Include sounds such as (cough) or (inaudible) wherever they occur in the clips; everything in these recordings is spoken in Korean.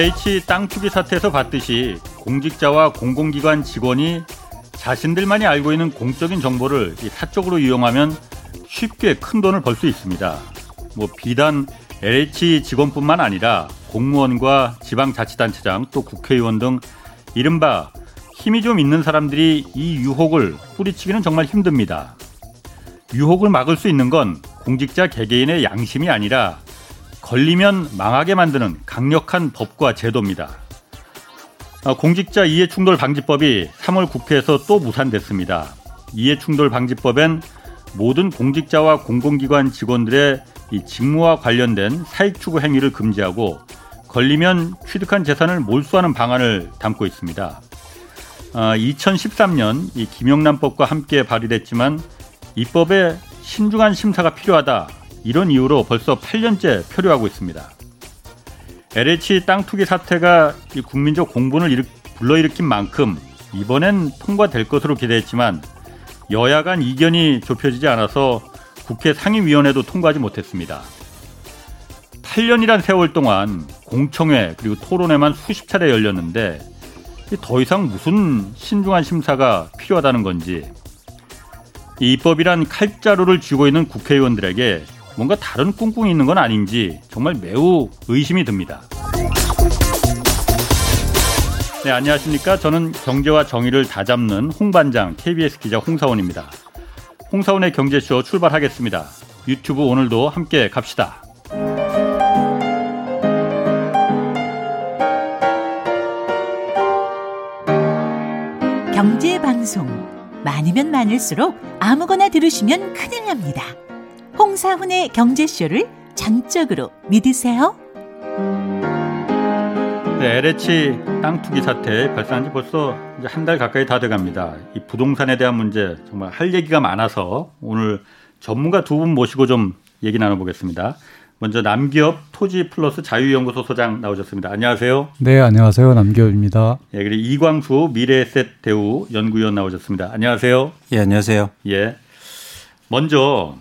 LH 땅 투기 사태에서 봤듯이 공직자와 공공기관 직원이 자신들만이 알고 있는 공적인 정보를 사적으로 이용하면 쉽게 큰 돈을 벌 수 있습니다. 뭐 비단 LH 직원뿐만 아니라 공무원과 지방자치단체장 또 국회의원 등 이른바 힘이 좀 있는 사람들이 이 유혹을 뿌리치기는 정말 힘듭니다. 유혹을 막을 수 있는 건 공직자 개개인의 양심이 아니라 걸리면 망하게 만드는 강력한 법과 제도입니다. 어, 공직자 이해충돌 방지법이 3월 국회에서 또 무산됐습니다. 이해충돌 방지법엔 모든 공직자와 공공기관 직원들의 이 직무와 관련된 사익 추구 행위를 금지하고 걸리면 취득한 재산을 몰수하는 방안을 담고 있습니다. 2013년 아, 이 김영란법과 함께 발의됐지만 이 법에 신중한 심사가 필요하다 이런 이유로 벌써 8년째 표류하고 있습니다. LH 땅 투기 사태가 국민적 공분을 불러일으킨 만큼 이번엔 통과될 것으로 기대했지만 여야 간 이견이 좁혀지지 않아서 국회 상임위원회도 통과하지 못했습니다. 8년이란 세월 동안 공청회 그리고 토론회만 수십 차례 열렸는데 더 이상 무슨 신중한 심사가 필요하다는 건지 이 입법이란 칼자루를 쥐고 있는 국회의원들에게 뭔가 다른 꿍꿍이 있는 건 아닌지 정말 매우 의심이 듭니다. 네, 안녕하십니까. 저는 경제와 정의를 다 잡는 홍반장 KBS 기자 홍사원입니다. 홍사원의 경제쇼 출발하겠습니다. 유튜브 오늘도 함께 갑시다. 경제 방송 많으면 많을수록 아무거나 들으시면 큰일 납니다. 홍사훈의 경제쇼를 전적으로 믿으세요. 네, LH 땅 투기 사태 발생한 지 벌써 한달 가까이 다 돼갑니다. 이 부동산에 대한 문제 정말 할 얘기가 많아서 오늘 전문가 두 분 모시고 좀 얘기 나눠보겠습니다. 먼저 남기업 토지 플러스 자유연구소 소장 나오셨습니다. 안녕하세요. 네, 안녕하세요. 남기업입니다. 예, 그리고 이광수 미래에셋 대우 연구위원 나오셨습니다. 안녕하세요. 예, 안녕하세요. 예. 먼저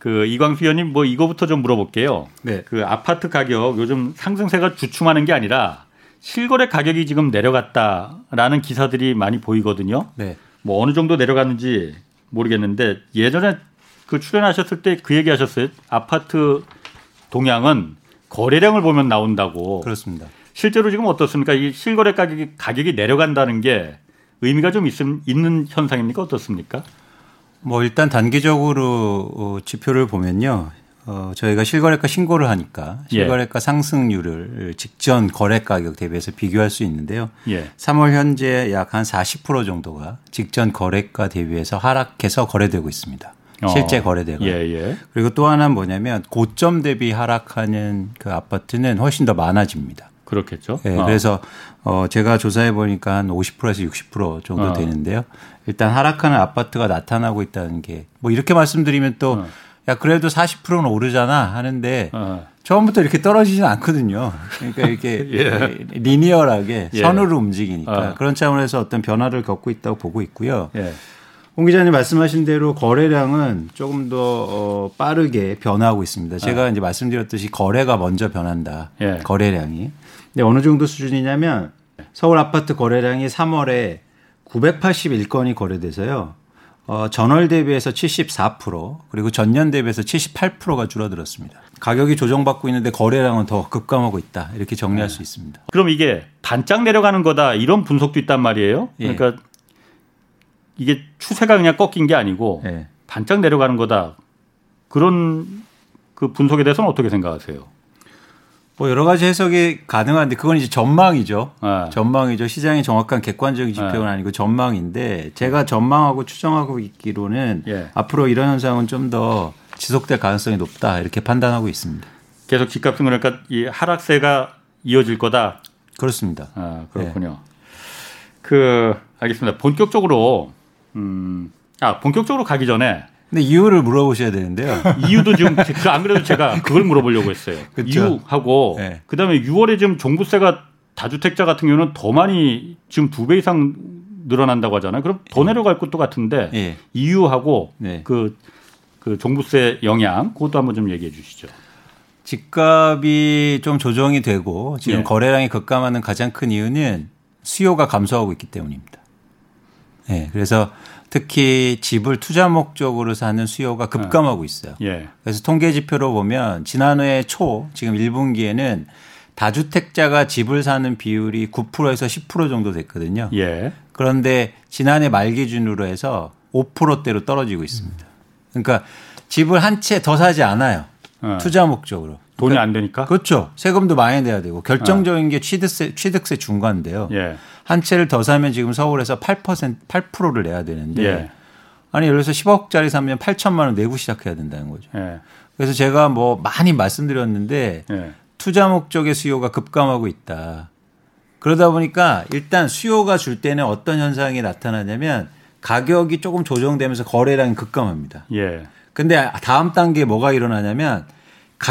그 이광수 의원님 뭐 이거부터 좀 물어볼게요. 네. 그 아파트 가격 요즘 상승세가 주춤하는 게 아니라 실거래 가격이 지금 내려갔다라는 기사들이 많이 보이거든요. 네. 뭐 어느 정도 내려갔는지 모르겠는데 예전에 그 출연하셨을 때 그 얘기 하셨어요. 아파트 동향은 거래량을 보면 나온다고. 그렇습니다. 실제로 지금 어떻습니까? 이 실거래 가격이 가격이 내려간다는 게 의미가 좀 있음, 있는 현상입니까? 어떻습니까? 뭐 일단 단기적으로 어, 지표를 보면요. 어, 저희가 실거래가 신고를 하니까 예. 실거래가 예. 상승률을 직전 거래 가격 대비해서 비교할 수 있는데요. 예. 3월 현재 약 한 40% 정도가 직전 거래가 대비해서 하락해서 거래되고 있습니다. 어. 실제 거래대가. 예, 예. 그리고 또 하나는 뭐냐면 고점 대비 하락하는 그 아파트는 훨씬 더 많아집니다. 그렇겠죠. 네, 어. 그래서 어 제가 조사해 보니까 한 50%에서 60% 정도 어. 되는데요. 일단 하락하는 아파트가 나타나고 있다는 게 뭐 이렇게 말씀드리면 또 어. 야 그래도 40%는 오르잖아 하는데 어. 처음부터 이렇게 떨어지지는 않거든요. 그러니까 이렇게 (laughs) 예. 리니어하게 예. 선으로 움직이니까 어. 그런 차원에서 어떤 변화를 겪고 있다고 보고 있고요. 예. 홍 기자님 말씀하신 대로 거래량은 조금 더 어, 빠르게 변화하고 있습니다. 제가 네. 이제 말씀드렸듯이 거래가 먼저 변한다. 예. 거래량이. 근데 어느 정도 수준이냐면 서울 아파트 거래량이 3월에 981건이 거래돼서요. 어, 전월 대비해서 74% 그리고 전년 대비해서 78%가 줄어들었습니다. 가격이 조정받고 있는데 거래량은 더 급감하고 있다. 이렇게 정리할 네. 수 있습니다. 그럼 이게 반짝 내려가는 거다 이런 분석도 있단 말이에요. 예. 그러니까 예. 이게 추세가 그냥 꺾인 게 아니고 네. 반짝 내려가는 거다. 그런 그 분석에 대해서는 어떻게 생각하세요? 뭐 여러 가지 해석이 가능한데 그건 이제 전망이죠. 네. 전망이죠. 시장의 정확한 객관적인 지표는 네. 아니고 전망인데 제가 전망하고 추정하고 있기로는 예. 앞으로 이런 현상은 좀 더 지속될 가능성이 높다 이렇게 판단하고 있습니다. 계속 집값은 그러니까 이 하락세가 이어질 거다. 그렇습니다. 아, 그렇군요. 네. 그 알겠습니다. 본격적으로 음, 아 본격적으로 가기 전에 근데 이유를 물어보셔야 되는데요. (laughs) 이유도 지금 그안 그래도 제가 그걸 물어보려고 했어요. 그렇죠. 이유하고 네. 그다음에 6월에 지금 종부세가 다주택자 같은 경우는 더 많이 지금 두 배 이상 늘어난다고 하잖아요. 그럼 더 네. 내려갈 것도 같은데 네. 이유하고 네. 그, 그 종부세 영향 그것도 한번 좀 얘기해 주시죠. 집값이 좀 조정이 되고 지금 예. 거래량이 급감하는 가장 큰 이유는 수요가 감소하고 있기 때문입니다. 예. 그래서 특히 집을 투자 목적으로 사는 수요가 급감하고 있어요. 예. 그래서 통계 지표로 보면 지난해 초 지금 1분기에는 다주택자가 집을 사는 비율이 9%에서 10% 정도 됐거든요. 예. 그런데 지난해 말 기준으로 해서 5%대로 떨어지고 있습니다. 그러니까 집을 한 채 더 사지 않아요. 어. 투자 목적으로. 돈이 안 되니까? 그렇죠. 세금도 많이 내야 되고 결정적인 게 취득세 취득세 중과인데요. 예. 한 채를 더 사면 지금 서울에서 8% 8%를 내야 되는데 예. 아니 예를 들어서 10억짜리 사면 8천만 원 내고 시작해야 된다는 거죠. 예. 그래서 제가 뭐 많이 말씀드렸는데 예. 투자 목적의 수요가 급감하고 있다. 그러다 보니까 일단 수요가 줄 때는 어떤 현상이 나타나냐면 가격이 조금 조정되면서 거래량이 급감합니다. 예. 근데 다음 단계에 뭐가 일어나냐면 가-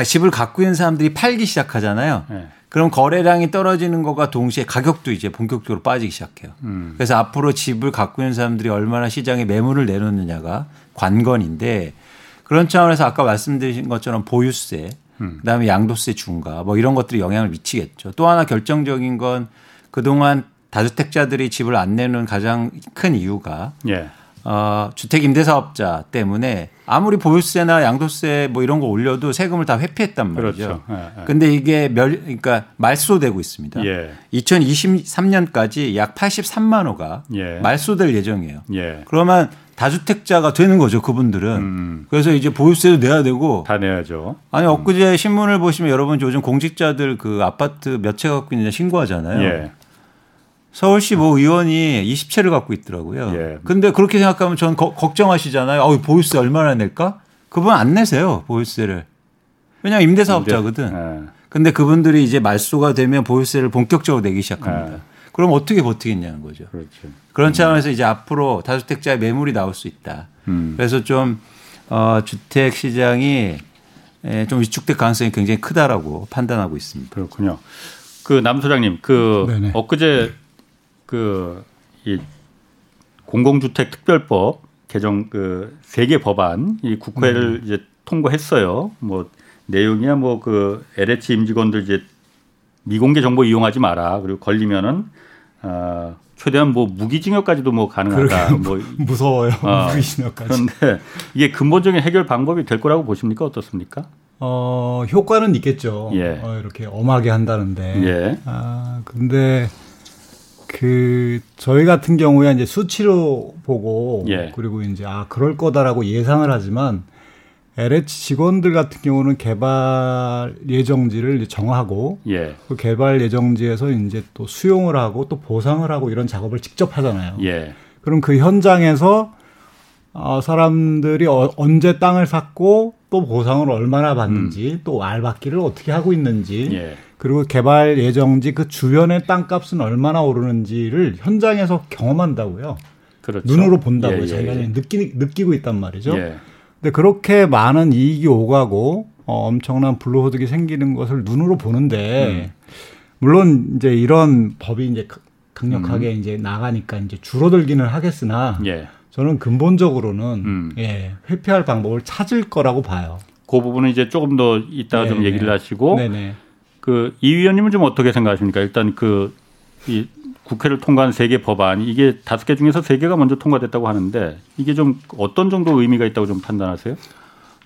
집을 갖고 있는 사람들이 팔기 시작하잖아요. 예. 그럼 거래량이 떨어지는 것과 동시에 가격도 이제 본격적으로 빠지기 시작해요. 음. 그래서 앞으로 집을 갖고 있는 사람들이 얼마나 시장에 매물을 내놓느냐가 관건인데 그런 차원에서 아까 말씀드린 것처럼 보유세, 그다음에 양도세 중과 뭐 이런 것들이 영향을 미치겠죠. 또 하나 결정적인 건 그동안 다주택자들이 집을 안 내는 가장 큰 이유가 예. 어, 주택 임대사업자 때문에 아무리 보유세나 양도세 뭐 이런 거 올려도 세금을 다 회피했단 말이죠. 그렇죠. 예, 예. 근데 이게 멸, 그러니까 말소되고 있습니다. 예. 2023년까지 약 83만 호가 예. 말소될 예정이에요. 예. 그러면 다주택자가 되는 거죠, 그분들은. 음. 그래서 이제 보유세도 내야 되고 다 내야죠. 아니 엊그제 신문을 보시면 여러분 요즘 공직자들 그 아파트 몇 채 갖고 있느냐 신고하잖아요. 예. 서울시 뭐 의원이 20채를 갖고 있더라고요. 예. 근데 그렇게 생각하면 전 거- 걱정하시잖아요. 어, 보유세 얼마나 낼까? 그분 안 내세요, 보유세를. 왜냐면 임대사업자거든. 예. 근데 그분들이 이제 말소가 되면 보유세를 본격적으로 내기 시작합니다. 예. 그럼 어떻게 버티겠냐는 거죠. 그렇죠. 그런 차원에서 이제 앞으로 다주택자의 매물이 나올 수 있다. 음. 그래서 좀 어, 주택 시장이 에, 좀 위축될 가능성이 굉장히 크다라고 판단하고 있습니다. 그렇군요. 그 남 소장님, 그 네네. 엊그제 그 이 공공주택 특별법 개정 그 세 개 법안 이 국회를 이제 통과했어요. 뭐 내용이야 뭐 그 LH 임직원들 이제 미공개 정보 이용하지 마라. 그리고 걸리면은 아 최대한 뭐 무기징역까지도 뭐 가능하다. 뭐 (laughs) 무서워요. 아, 무기징역까지. 그런데 이게 근본적인 해결 방법이 될 거라고 보십니까? 어떻습니까? 어, 효과는 있겠죠. 예. 어, 이렇게 엄하게 한다는데. 예. 아, 근데 그 저희 같은 경우에 이제 수치로 보고 예. 그리고 이제 아 그럴 거다라고 예상을 하지만 LH 직원들 같은 경우는 개발 예정지를 정하고 예. 그 개발 예정지에서 이제 또 수용을 하고 또 보상을 하고 이런 작업을 직접 하잖아요. 예. 그럼 그 현장에서 어, 사람들이 어, 언제 땅을 샀고 또 보상을 얼마나 받는지 또 알받기를 어떻게 하고 있는지 음. 예. 그리고 개발 예정지 그 주변의 땅값은 얼마나 오르는지를 현장에서 경험한다고요. 그렇죠. 눈으로 본다고요. 예, 예, 자기가 예. 느끼, 느끼고 있단 말이죠. 예. 근데 그렇게 많은 이익이 오가고 어, 엄청난 불로소득이 생기는 것을 눈으로 보는데 음. 물론 이제 이런 법이 이제 강- 강력하게 이제 나가니까 이제 줄어들기는 하겠으나 예. 저는 근본적으로는 음. 예, 회피할 방법을 찾을 거라고 봐요. 그 부분은 이제 조금 더 이따가 좀 네네. 얘기를 하시고 네네. 그 이 위원님은 좀 어떻게 생각하십니까? 일단 그 이 국회를 통과한 세 개 법안 이게 다섯 개 중에서 세 개가 먼저 통과됐다고 하는데 이게 좀 어떤 정도 의미가 있다고 좀 판단하세요?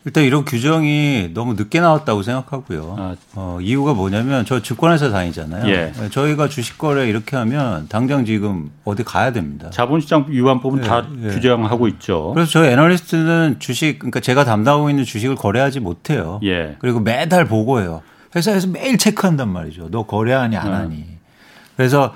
일단 이런 규정이 너무 늦게 나왔다고 생각하고요. 아. 어, 이유가 뭐냐면 저 증권회사 다니잖아요. 예. 저희가 주식 거래 이렇게 하면 당장 지금 어디 가야 됩니다. 자본시장 위반법은 예, 다 예. 규정하고 있죠. 그래서 저희 애널리스트는 주식 그러니까 제가 담당하고 있는 주식을 거래하지 못해요. 예. 그리고 매달 보고해요. 회사에서 매일 체크한단 말이죠. 너 거래하니 안 네. 하니. 그래서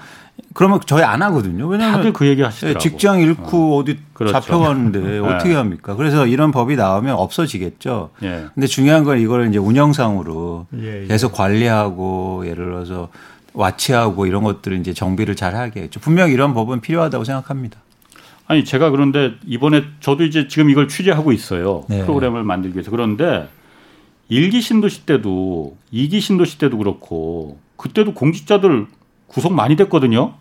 그러면 저희 안 하거든요. 왜냐하면 다들 그 얘기 예, 하시더라고. 직장 잃고 어 디 그렇죠. 잡혀가는데 어떻게 합니까? 그래서 이런 법이 나오면 없어지겠죠. 예. 근데 중요한 건 이걸 이제 운영상으로 예, 예. 계속 관리하고 예를 들어서 와치하고 이런 것들을 이제 정비를 잘 하겠죠. 분명 히 이런 법은 필요하다고 생각합니다. 아니 제가 그런데 이번에 저도 이제 지금 이걸 취재하고 있어요. 네. 프로그램을 만들기 위해서. 그런데 일기 신도시 때도 이기 신도시 때도 그렇고 그때도 공직자들 구속 많이 됐거든요.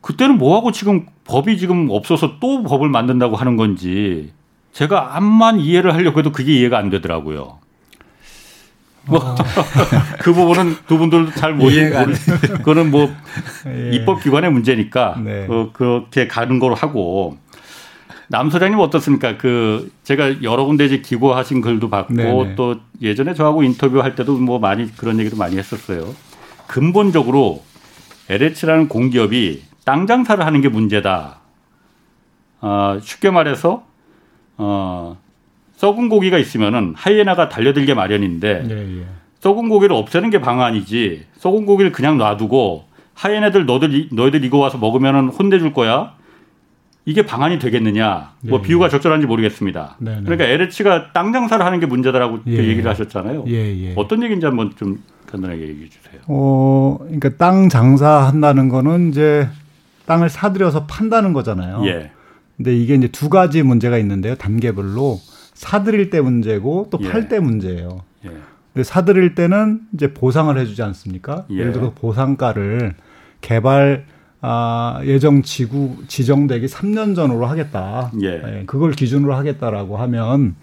그때는 뭐하고 지금 법이 지금 없어서 또 법을 만든다고 하는 건지 제가 암만 이해를 하려고 해도 그게 이해가 안 되더라고요. 뭐그 (laughs) 부분은 두 분들도 잘 모르고 그거는 뭐 (laughs) 예. 입법 기관의 문제니까 네. 어, 그렇게 가는 걸로 하고 남 소장님 어떻습니까? 그 제가 여러 군데 이제 기고하신 글도 봤고 네네. 네. 또 예전에 저하고 인터뷰할 때도 뭐 많이 그런 얘기도 많이 했었어요. 근본적으로 LH라는 공기업이 땅 장사를 하는 게 문제다. 어, 쉽게 말해서 어, 썩은 고기가 있으면은 하이에나가 달려들게 마련인데 예, 예. 썩은 고기를 없애는 게 방안이지 썩은 고기를 그냥 놔두고 하이에나들 너들 너희들 이거 와서 먹으면은 혼내줄 거야. 이게 방안이 되겠느냐? 뭐 예, 비유가 예. 적절한지 모르겠습니다. 네네. 네. 그러니까 LH가 땅 장사를 하는 게 문제다라고 예, 얘기를 하셨잖아요. 예, 어떤 얘기인지 한번 좀 간단하게 얘기해 주세요. 어, 그러니까 땅 장사한다는 거는 이제 땅을 사들여서 판다는 거잖아요. 예. 근데 이게 이제 두 가지 문제가 있는데요. 단계별로 사들일 때 문제고 또 팔때 예. 문제예요. 예. 근데 사들일 때는 이제 보상을 해주지 않습니까? 예. 를 들어 보상가를 개발 아, 예정 지구 지정되기 3년 전으로 하겠다. 예. 예. 그걸 기준으로 하겠다라고 하면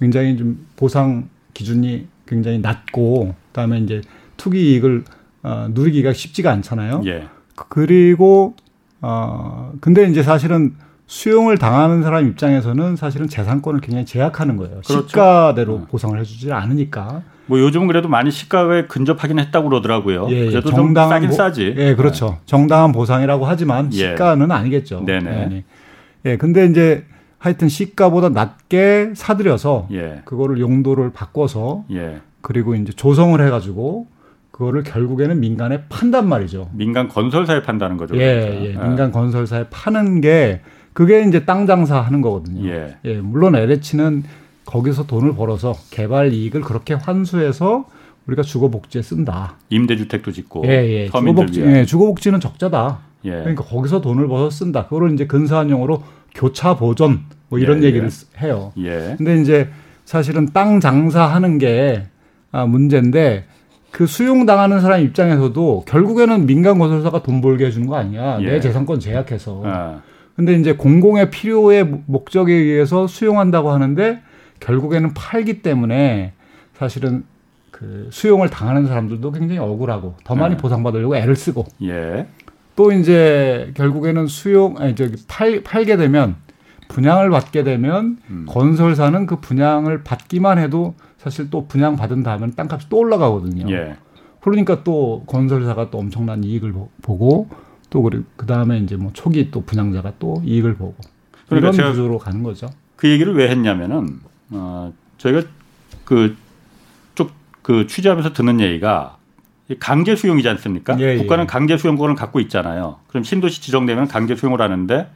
굉장히 좀 보상 기준이 굉장히 낮고 그다음에 이제 투기 이익을 어, 누리기가 쉽지가 않잖아요. 예. 그리고 어 근데 이제 사실은 수용을 당하는 사람 입장에서는 사실은 재산권을 굉장히 제약하는 거예요. 그렇죠. 시가대로 네. 보상을 해주지 않으니까. 뭐 요즘은 그래도 많이 시가에 근접하긴 했다고 그러더라고요. 예, 예. 그래도 정당한 싸긴 보, 싸지. 예, 그렇죠. 네. 정당한 보상이라고 하지만 예. 시가는 아니겠죠. 네네. 네. 예, 근데 이제 하여튼 시가보다 낮게 사들여서 예. 그거를 용도를 바꿔서 예. 그리고 이제 조성을 해가지고 그거를 결국에는 민간에 판단 말이죠. 민간 건설사에 판다는 거죠. 예, 그러니까. 예. 예. 민간 건설사에 파는 게 그게 이제 땅 장사 하는 거거든요. 예. 예. 물론 LH는 거기서 돈을 벌어서 개발 이익을 그렇게 환수해서 우리가 주거복지에 쓴다. 임대주택도 짓고. 예, 예. 주거복지, 예, 주거복지는 적자다. 예. 그러니까 거기서 돈을 벌어서 쓴다. 그거를 이제 근사한 용어로 교차 보존 뭐 이런 예, 얘기를 예. 해요. 예. 근데 이제 사실은 땅 장사하는 게 아, 문제인데 그 수용당하는 사람 입장에서도 결국에는 민간 건설사가 돈 벌게 해주는 거 아니야. 내 예. 재산권 제약해서. 아. 근데 이제 공공의 필요의 목적에 의해서 수용한다고 하는데 결국에는 팔기 때문에 사실은 그 수용을 당하는 사람들도 굉장히 억울하고 더 많이 네. 보상받으려고 애를 쓰고 예. 또 이제 결국에는 수용 아니 저기 팔 팔게 되면 분양을 받게 되면 음. 건설사는 그 분양을 받기만 해도 사실 또 분양 받은 다음에 땅값이 또 올라가거든요. 예. 그러니까 또 건설사가 또 엄청난 이익을 보고 또 그리고 그 다음에 이제 뭐 초기 또 분양자가 또 이익을 보고 그러니까 이런 구조로 가는 거죠. 그 얘기를 왜 했냐면은 어 저희가 그쪽그 취재하면서 듣는 얘기가 강제 수용이지 않습니까? 예, 예. 국가는 강제 수용권을 갖고 있잖아요. 그럼 신도시 지정되면 강제 수용을 하는데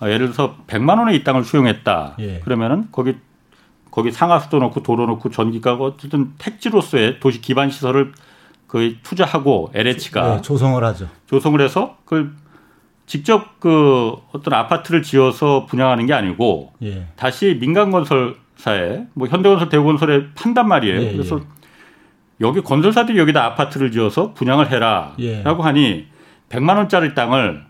어, 예를 들어서 100만 원의 이 땅을 수용했다. 예. 그러면은 거기 거기 상하수도 넣고 도로 넣고 전기가 어쨌든 택지로서의 도시 기반 시설을 거의 투자하고 LH가 네, 조성을 하죠. 조성을 해서 그걸 직접 그 어떤 아파트를 지어서 분양하는 게 아니고 예. 다시 민간 건설 사에 뭐 현대건설, 대구건설에 판단 말이에요. 예, 그래서 예. 여기 건설사들이 여기다 아파트를 지어서 분양을 해라라고 예. 하니 100만 원짜리 땅을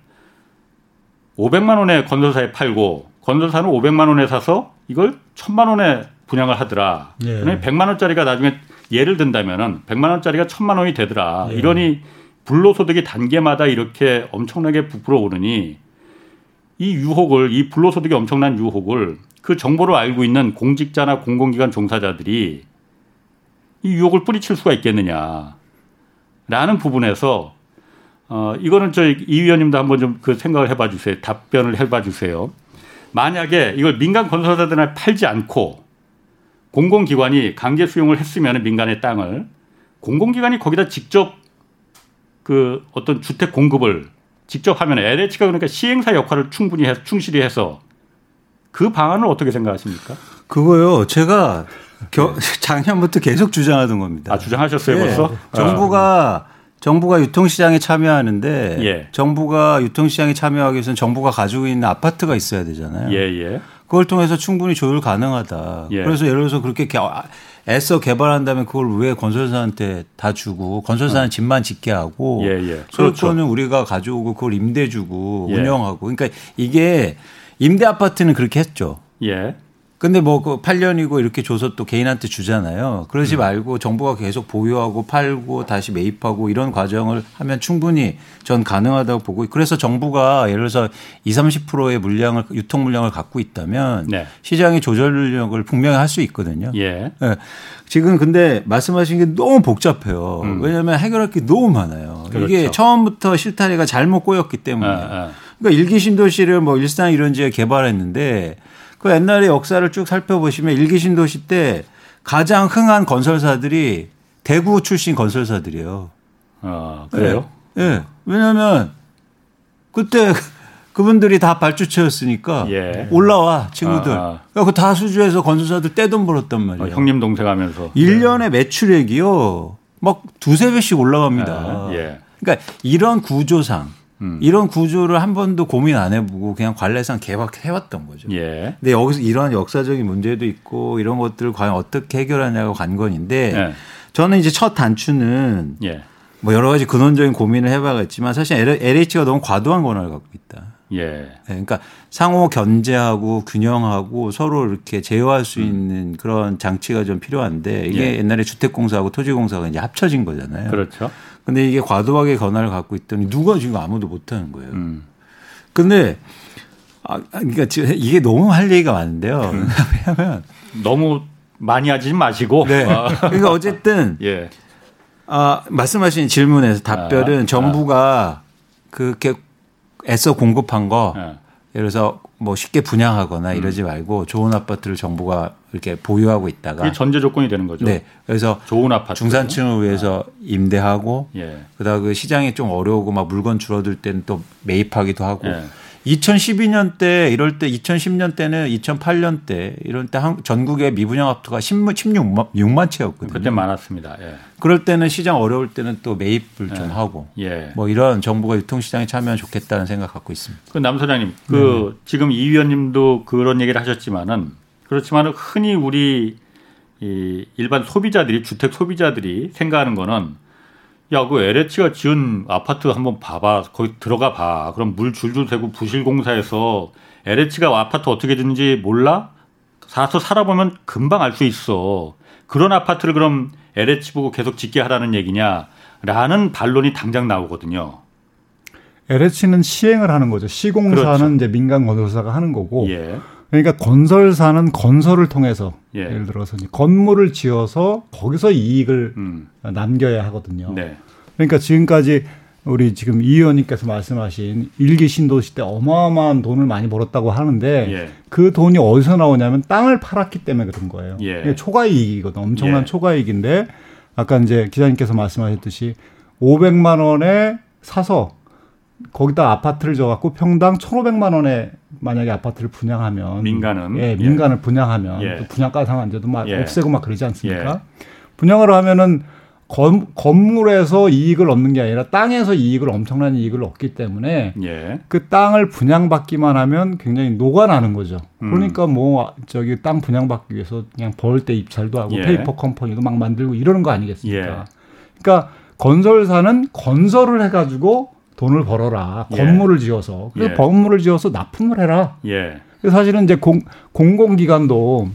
500만 원에 건설사에 팔고 건설사는 500만 원에 사서 이걸 1000만 원에 분양을 하더라. 예. 그러면 100만 원짜리가 나중에 예를 든다면은 100만 원짜리가 1000만 원이 되더라. 예. 이러니 불로소득이 단계마다 이렇게 엄청나게 부풀어 오르니 이 유혹을 이 불로소득이 엄청난 유혹을 그 정보를 알고 있는 공직자나 공공기관 종사자들이 이 유혹을 뿌리칠 수가 있겠느냐. 라는 부분에서 어 이거는 저희 이 위원님도 한번 좀 그 생각을 해봐 주세요. 답변을 해봐 주세요. 만약에 이걸 민간 건설사들한테 팔지 않고 공공기관이 강제 수용을 했으면 민간의 땅을 공공기관이 거기다 직접 그 어떤 주택 공급을 직접 하면 LH가 그러니까 시행사 역할을 충분히 해서 충실히 해서 그 방안을 어떻게 생각하십니까? 그거요. 제가 겨, (laughs) 작년부터 계속 주장하던 겁니다. 아, 주장하셨어요, 네. 벌써? 정부가 정부가 유통시장에 참여하는데 예. 정부가 유통시장에 참여하기 위해서는 정부가 가지고 있는 아파트가 있어야 되잖아요. 예, 예. 그걸 통해서 충분히 조율 가능하다. 예. 그래서 예를 들어서 그렇게 애써 개발한 다면 그걸 왜 건설사한테 다 주고 건설사는 어. 집만 짓게 하고 예, 예. 소유권은 그렇죠. 우리가 가져오고 그걸 임대 주고 예. 운영하고 그러니까 이게 임대 아파트는 그렇게 했죠. 예. 근데 뭐 그 8년이고 이렇게 줘서 또 개인한테 주잖아요. 그러지 음. 말고 정부가 계속 보유하고 팔고 다시 매입하고 이런 과정을 하면 충분히 전 가능하다고 보고 그래서 정부가 예를 들어서 20, 30%의 물량을 유통 물량을 갖고 있다면 네. 시장의 조절력을 분명히 할 수 있거든요. 예. 네. 지금 근데 말씀하신 게 너무 복잡해요. 음. 왜냐하면 해결할 게 너무 많아요. 그렇죠. 이게 처음부터 실타래가 잘못 꼬였기 때문에. 아, 아. 그러니까 일기 신도시를 뭐 일산 이런 지에 개발했는데 그 옛날의 역사를 쭉 살펴보시면 일기 신도시 때 가장 흥한 건설사들이 대구 출신 건설사들이에요. 아, 그래요? 예. 네. 네. 왜냐하면 그때 그분들이 다 발주처였으니까 예. 올라와 친구들. 아, 아. 그러니까 그 다수주에서 건설사들 떼돈 벌었단 말이에요. 어, 형님 동생 하면서. 1년에 매출액이요. 막 두세 배씩 올라갑니다. 아, 예. 그러니까 이런 구조상 음. 이런 구조를 한 번도 고민 안 해보고 그냥 관례상 개박해왔던 거죠. 예. 근데 여기서 이러한 역사적인 문제도 있고 이런 것들을 과연 어떻게 해결하냐가 관건인데 예. 저는 이제 첫 단추는 예. 뭐 여러 가지 근원적인 고민을 해봐야겠지만 사실 LH가 너무 과도한 권한을 갖고 있다. 예. 네, 그러니까 상호 견제하고 균형하고 서로 이렇게 제어할 수 음. 있는 그런 장치가 좀 필요한데 이게 예. 옛날에 주택공사하고 토지공사가 이제 합쳐진 거잖아요. 그렇죠. 근데 이게 과도하게 권한을 갖고 있더니 누가 지금 아무도 못하는 거예요. 음. 근데 아, 그러니까 이게 너무 할 얘기가 많은데요. 음. (laughs) 왜냐하면 너무 많이 하지 마시고. 네. 아. 그러니까 어쨌든 (laughs) 예. 아, 말씀하신 질문에서 답변은 아, 정부가 그렇게 애써 공급한 거 아. 예를 들어서 뭐 쉽게 분양하거나 음. 이러지 말고 좋은 아파트를 정부가 이렇게 보유하고 있다가 그게 전제 조건이 되는 거죠. 네. 그래서 좋은 아파트 중산층을 위해서 아. 임대하고 예. 그다음 그 시장이 좀 어려우고 막 물건 줄어들 때는 또 매입하기도 하고 예. 2012년 때 이럴 때 2010년 때는 2008년 때 이럴 때 전국의 미분양 아파트가 16만 6만 채였거든요. 그때 많았습니다. 예. 그럴 때는 시장 어려울 때는 또 매입을 예. 좀 하고 예. 뭐 이런 정부가 유통시장에 참여하면 좋겠다는 생각 갖고 있습니다. 그 남 소장님, 그 네. 지금 이 위원님도 그런 얘기를 하셨지만은 그렇지만은 흔히 우리 이 일반 소비자들이 주택 소비자들이 생각하는 거는 야, 그 LH가 지은 아파트 한번 봐봐. 거기 들어가 봐. 그럼 물 줄줄 새고 부실공사에서 LH가 아파트 어떻게 짓는지 몰라? 사서 살아보면 금방 알 수 있어. 그런 아파트를 그럼 LH 보고 계속 짓게 하라는 얘기냐? 라는 반론이 당장 나오거든요. LH는 시행을 하는 거죠. 시공사는 그렇죠. 이제 민간 건설사가 하는 거고. 예. 그러니까 건설사는 건설을 통해서 예. 를 들어서 건물을 지어서 거기서 이익을 음. 남겨야 하거든요. 네. 그러니까 지금까지 우리 지금 이 의원님께서 말씀하신 일기 신도시 때 어마어마한 돈을 많이 벌었다고 하는데 예. 그 돈이 어디서 나오냐면 땅을 팔았기 때문에 그런 거예요. 예. 초과이익이거든. 엄청난 예. 초과이익인데 아까 이제 기자님께서 말씀하셨듯이 500만 원에 사서 거기다 아파트를 줘갖고 평당 1,500만 원에 만약에 아파트를 분양하면 민간은 예, 민간을 예. 분양하면 예. 또 분양가 상한제도 막 예. 없애고 막 그러지 않습니까? 예. 분양을 하면은 건, 건물에서 이익을 얻는 게 아니라 땅에서 이익을 엄청난 이익을 얻기 때문에 예. 그 땅을 분양받기만 하면 굉장히 녹아나는 거죠. 음. 그러니까 뭐 저기 땅 분양받기 위해서 그냥 벌떼 입찰도 하고 예. 페이퍼 컴퍼니도 막 만들고 이러는 거 아니겠습니까? 그러니까 건설사는 건설을 해가지고 돈을 벌어라. 예. 건물을 지어서. 그래서 예. 건물을 지어서 납품을 해라. 예. 사실은 이제 공, 공공기관도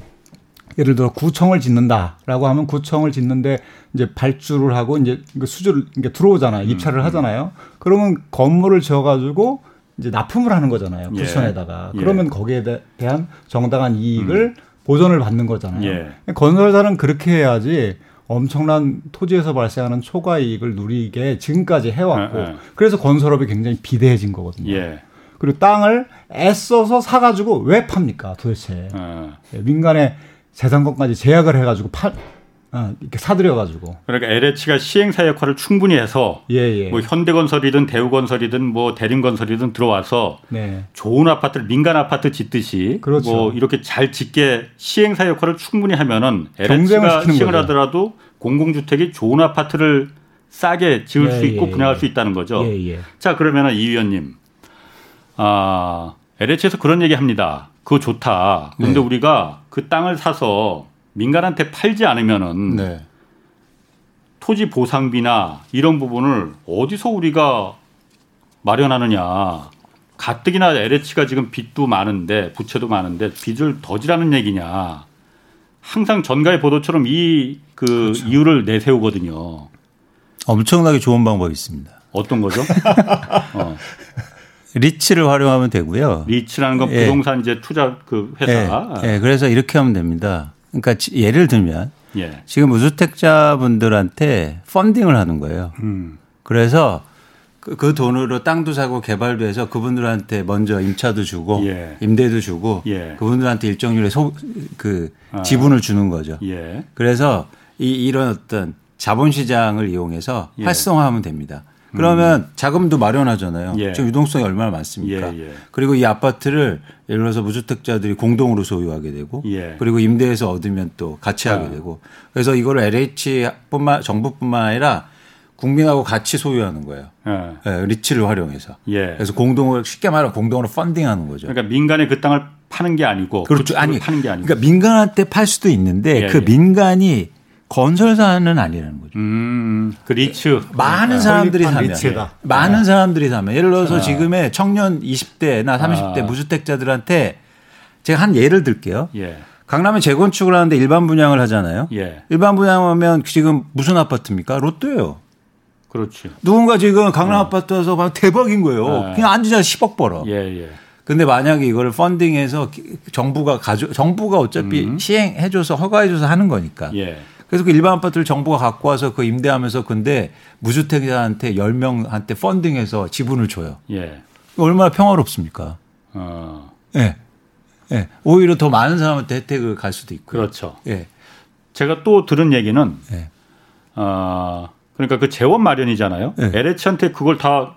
예를 들어 구청을 짓는다라고 하면 구청을 짓는데 이제 발주를 하고 이제 그 수주를 이게 들어오잖아요. 음, 입찰을 음. 하잖아요. 그러면 건물을 지어가지고 이제 납품을 하는 거잖아요. 예. 구청에다가. 예. 그러면 거기에 대 한 정당한 이익을 음. 보전을 받는 거잖아요. 예. 건설사는 그렇게 해야지 엄청난 토지에서 발생하는 초과 이익을 누리게 지금까지 해왔고 에, 에. 그래서 건설업이 굉장히 비대해진 거거든요. 예. 그리고 땅을 애써서 사가지고 왜 팝니까 도대체 예, 민간의 재산권까지 제약을 해가지고 파, 어, 이렇게 사들여가지고. 그러니까 LH가 시행사 역할을 충분히 해서 예, 예. 뭐 현대건설이든 대우건설이든 뭐 대림건설이든 들어와서 네. 좋은 아파트를 민간 아파트 짓듯이 그렇죠. 뭐 이렇게 잘 짓게 시행사 역할을 충분히 하면은 LH가 시행을 거죠. 하더라도 공공주택이 좋은 아파트를 싸게 지을 예, 수 있고 예, 분양할 예. 수 있다는 거죠. 예, 자 그러면은 이 위원님, 아 LH에서 그런 얘기 합니다. 그거 좋다. 근데 네. 우리가 그 땅을 사서 민간한테 팔지 않으면은 네. 토지 보상비나 이런 부분을 어디서 우리가 마련하느냐. 가뜩이나 LH가 지금 빚도 많은데 부채도 많은데 빚을 더 지라는 얘기냐. 항상 전가의 보도처럼 이그 그렇죠. 이유를 내세우거든요. 엄청나게 좋은 방법이 있습니다. 어떤 거죠? (laughs) 어. 리츠를 활용하면 되고요. 리츠라는 건 예. 부동산 예. 이제 투자 그 회사. 예. 예. 그래서 이렇게 하면 됩니다. 그러니까 예를 들면 예. 지금 무주택자분들한테 펀딩을 하는 거예요. 음. 그래서 그, 그, 돈으로 땅도 사고 개발도 해서 그분들한테 먼저 임차도 주고 예. 임대도 주고 예. 그분들한테 일정률의 소, 그 아. 지분을 주는 거죠. 예. 그래서 이, 이런 어떤 자본시장을 이용해서 예. 활성화하면 됩니다. 그러면 음. 자금도 마련하잖아요. 예. 지금 유동성이 얼마나 많습니까? 예, 예. 그리고 이 아파트를 예를 들어서 무주택자들이 공동으로 소유하게 되고 예. 그리고 임대해서 얻으면 또 같이 하게 아. 되고 그래서 이거를 LH뿐만 정부뿐만 아니라 국민하고 같이 소유하는 거예요. 네, 리츠를 활용해서. 예. 그래서 공동을 쉽게 말하면 공동으로 펀딩하는 거죠. 그러니까 민간에 그 땅을 파는 게 아니고 그렇죠. 아니 파는 게 아니고. 그러니까 민간한테 팔 수도 있는데 예, 그 예. 민간이 건설사는 아니라는 거죠. 음, 그 리츠. 많은 사람들이 사면. 리츠다. 많은 네. 사람들이 사면. 예를 들어서 아. 지금의 청년 20대나 30대 아. 무주택자들한테 제가 한 예를 들게요. 예. 강남에 재건축을 하는데 일반 분양을 하잖아요. 예. 일반 분양하면 지금 무슨 아파트입니까? 롯데예요. 그렇지. 누군가 지금 강남 어. 아파트 와서 대박인 거예요. 예. 그냥 앉으자 10억 벌어. 예, 예. 근데 만약에 이거를 펀딩해서 정부가 가져 정부가 어차피 음. 시행해줘서 허가해줘서 하는 거니까. 예. 그래서 그 일반 아파트를 정부가 갖고 와서 그 임대하면서 근데 무주택자한테 10명한테 펀딩해서 지분을 줘요. 예. 얼마나 평화롭습니까? 어. 예. 예. 오히려 더 많은 사람한테 혜택을 갈 수도 있고. 그렇죠. 예. 제가 또 들은 얘기는 예. 어, 그러니까 그 재원 마련이잖아요. 예. LH한테 그걸 다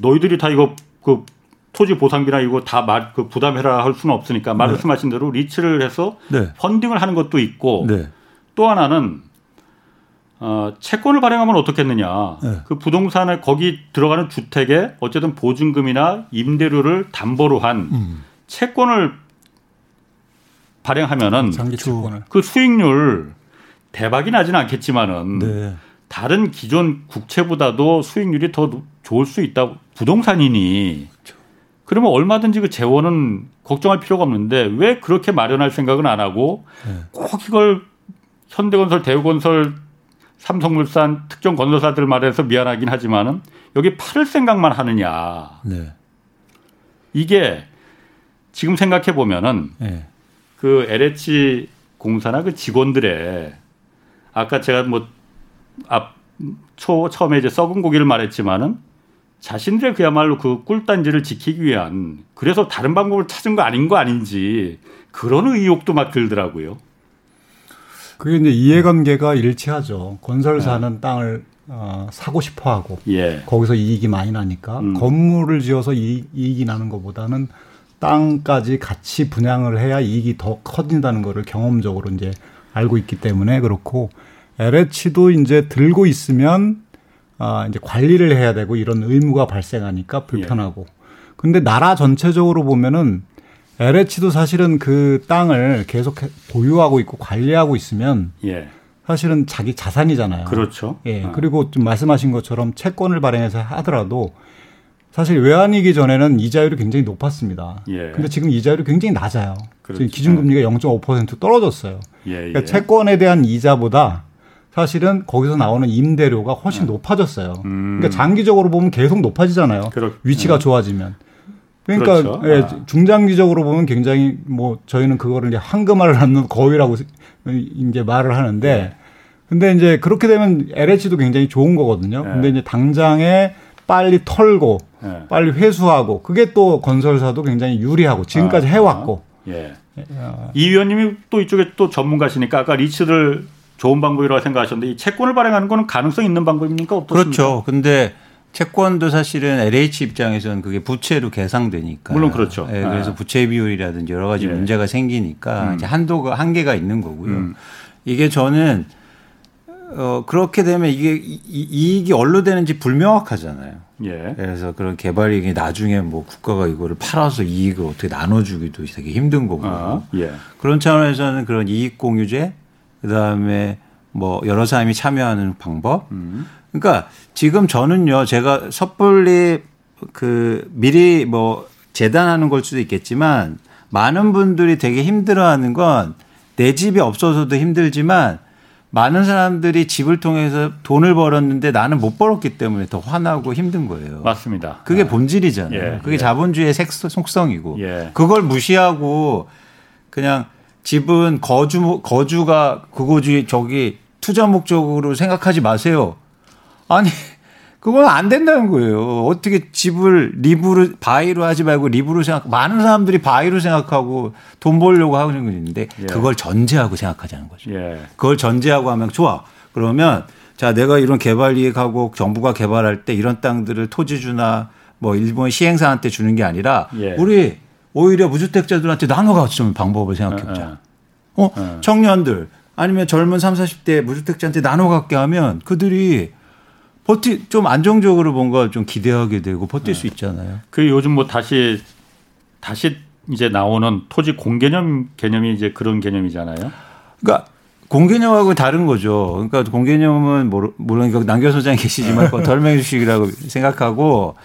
너희들이 다 이거 그 토지 보상비나 이거 다그 부담해라 할 수는 없으니까 말씀하신 대로 리츠를 해서 네. 펀딩을 하는 것도 있고 네. 또 하나는 어, 채권을 발행하면 어떻겠느냐. 네. 그 부동산에 거기 들어가는 주택에 어쨌든 보증금이나 임대료를 담보로 한 음. 채권을 발행하면은 그 수익률 대박이 나지는 않겠지만은 네. 다른 기존 국채보다도 수익률이 더 좋을 수 있다. 부동산이니. 그렇죠. 그러면 얼마든지 그 재원은 걱정할 필요가 없는데 왜 그렇게 마련할 생각은 안 하고 네. 꼭 이걸 현대건설, 대우건설, 삼성물산 특정 건설사들 말해서 미안하긴 하지만은 여기 팔을 생각만 하느냐. 네. 이게 지금 생각해 보면은 네. 그 LH 공사나 그 직원들의 아까 제가 뭐 앞 초 처음에 이제 썩은 고기를 말했지만은 자신들의 그야말로 그 꿀단지를 지키기 위한 그래서 다른 방법을 찾은 거 아닌 거 아닌지 그런 의혹도 막 들더라고요. 그게 이제 이해관계가 일치하죠. 건설사는 네. 땅을 어, 사고 싶어 하고 예. 거기서 이익이 많이 나니까 음. 건물을 지어서 이익, 이익이 나는 것보다는 땅까지 같이 분양을 해야 이익이 더 커진다는 거를 경험적으로 이제 알고 있기 때문에 그렇고 LH도 이제 들고 있으면 아 이제 관리를 해야 되고 이런 의무가 발생하니까 불편하고 예. 근데 나라 전체적으로 보면은 LH도 사실은 그 땅을 계속 보유하고 있고 관리하고 있으면 예. 사실은 자기 자산이잖아요. 그렇죠. 예. 아. 그리고 좀 말씀하신 것처럼 채권을 발행해서 하더라도 사실 외환위기 전에는 이자율이 굉장히 높았습니다. 예. 근데 지금 이자율이 굉장히 낮아요. 그렇죠. 지금 기준금리가 0.5% 떨어졌어요. 예, 예. 그러니까 채권에 대한 이자보다 사실은 거기서 나오는 임대료가 훨씬 네. 높아졌어요. 음. 그러니까 장기적으로 보면 계속 높아지잖아요. 그렇, 위치가 네. 좋아지면. 그러니까 그렇죠. 예, 아. 중장기적으로 보면 굉장히 뭐 저희는 그거를 이제 황금알을 낳는 거위라고 이제 말을 하는데 네. 근데 이제 그렇게 되면 LH도 굉장히 좋은 거거든요. 네. 근데 이제 당장에 빨리 털고 네. 빨리 회수하고 그게 또 건설사도 굉장히 유리하고 지금까지 아, 해왔고. 예. 이 위원님이 또 이쪽에 또 전문가시니까 아까 리츠를 좋은 방법이라고 생각하셨는데 이 채권을 발행하는 거는 가능성 있는 방법입니까? 어떻습니까? 그렇죠. 근데 채권도 사실은 LH 입장에서는 그게 부채로 계상되니까. 물론 그렇죠. 예, 그래서 아. 부채 비율이라든지 여러 가지 예. 문제가 생기니까 음. 이제 한도가 한계가 있는 거고요. 음. 이게 저는 어 그렇게 되면 이게 이익이 얼로 되는지 불명확하잖아요. 예. 그래서 그런 개발 이익이 나중에 뭐 국가가 이거를 팔아서 이익을 어떻게 나눠주기도 되게 힘든 거고. 아, 예. 그런 차원에서는 그런 이익 공유제, 그 다음에 뭐 여러 사람이 참여하는 방법. 음. 그러니까 지금 저는요, 제가 섣불리 그 미리 뭐 재단하는 걸 수도 있겠지만 많은 분들이 되게 힘들어하는 건 내 집이 없어서도 힘들지만 많은 사람들이 집을 통해서 돈을 벌었는데 나는 못 벌었기 때문에 더 화나고 힘든 거예요. 맞습니다. 그게 네. 본질이잖아요. 예, 그게 예. 자본주의의 속성이고 예. 그걸 무시하고 그냥 집은 거주 거주가 그거지 저기 투자 목적으로 생각하지 마세요. 아니 그건 안 된다는 거예요. 어떻게 집을 live로 buy로 하지 말고 live로 생각 많은 사람들이 buy로 생각하고 돈 벌려고 하는 건데 예. 그걸 전제하고 생각하자는 거죠. 예. 그걸 전제하고 하면 좋아. 그러면 자 내가 이런 개발 이익하고 정부가 개발할 때 이런 땅들을 토지주나 뭐 일본 시행사한테 주는 게 아니라 예. 우리 오히려 무주택자들한테 나눠 가주는 방법을 생각해 보자. 어, 어, 청년들 아니면 젊은 3, 40대 무주택자한테 나눠 갖게 하면 그들이 버티 좀 안정적으로 뭔가 좀 기대하게 되고 버틸 네. 수 있잖아요. 그 요즘 뭐 다시 다시 이제 나오는 토지 공개념 개념이 이제 그런 개념이잖아요. 그러니까 공개념하고 다른 거죠. 그러니까 공개념은 물론 남교 소장이 계시지만 덜맹 주식이라고 생각하고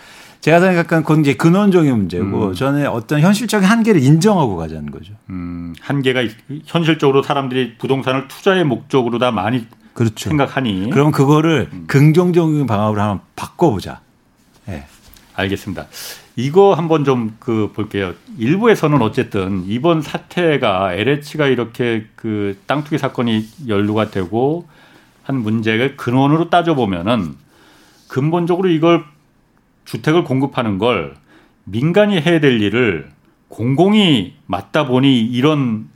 제가 생각한 건 이제 근원적인 문제고 음. 저는 어떤 현실적인 한계를 인정하고 가자는 거죠. 음, 한계가 현실적으로 사람들이 부동산을 투자의 목적으로 다 많이 그렇죠. 생각하니. 그럼 그거를 음. 긍정적인 방법으로 한번 바꿔보자. 네. 알겠습니다. 이거 한번 좀 그 볼게요. 일부에서는 어쨌든 이번 사태가 LH가 이렇게 그 땅 투기 사건이 연루가 되고 한 문제를 근원으로 따져보면은 근본적으로 이걸 주택을 공급하는 걸 민간이 해야 될 일을 공공이 맞다 보니 이런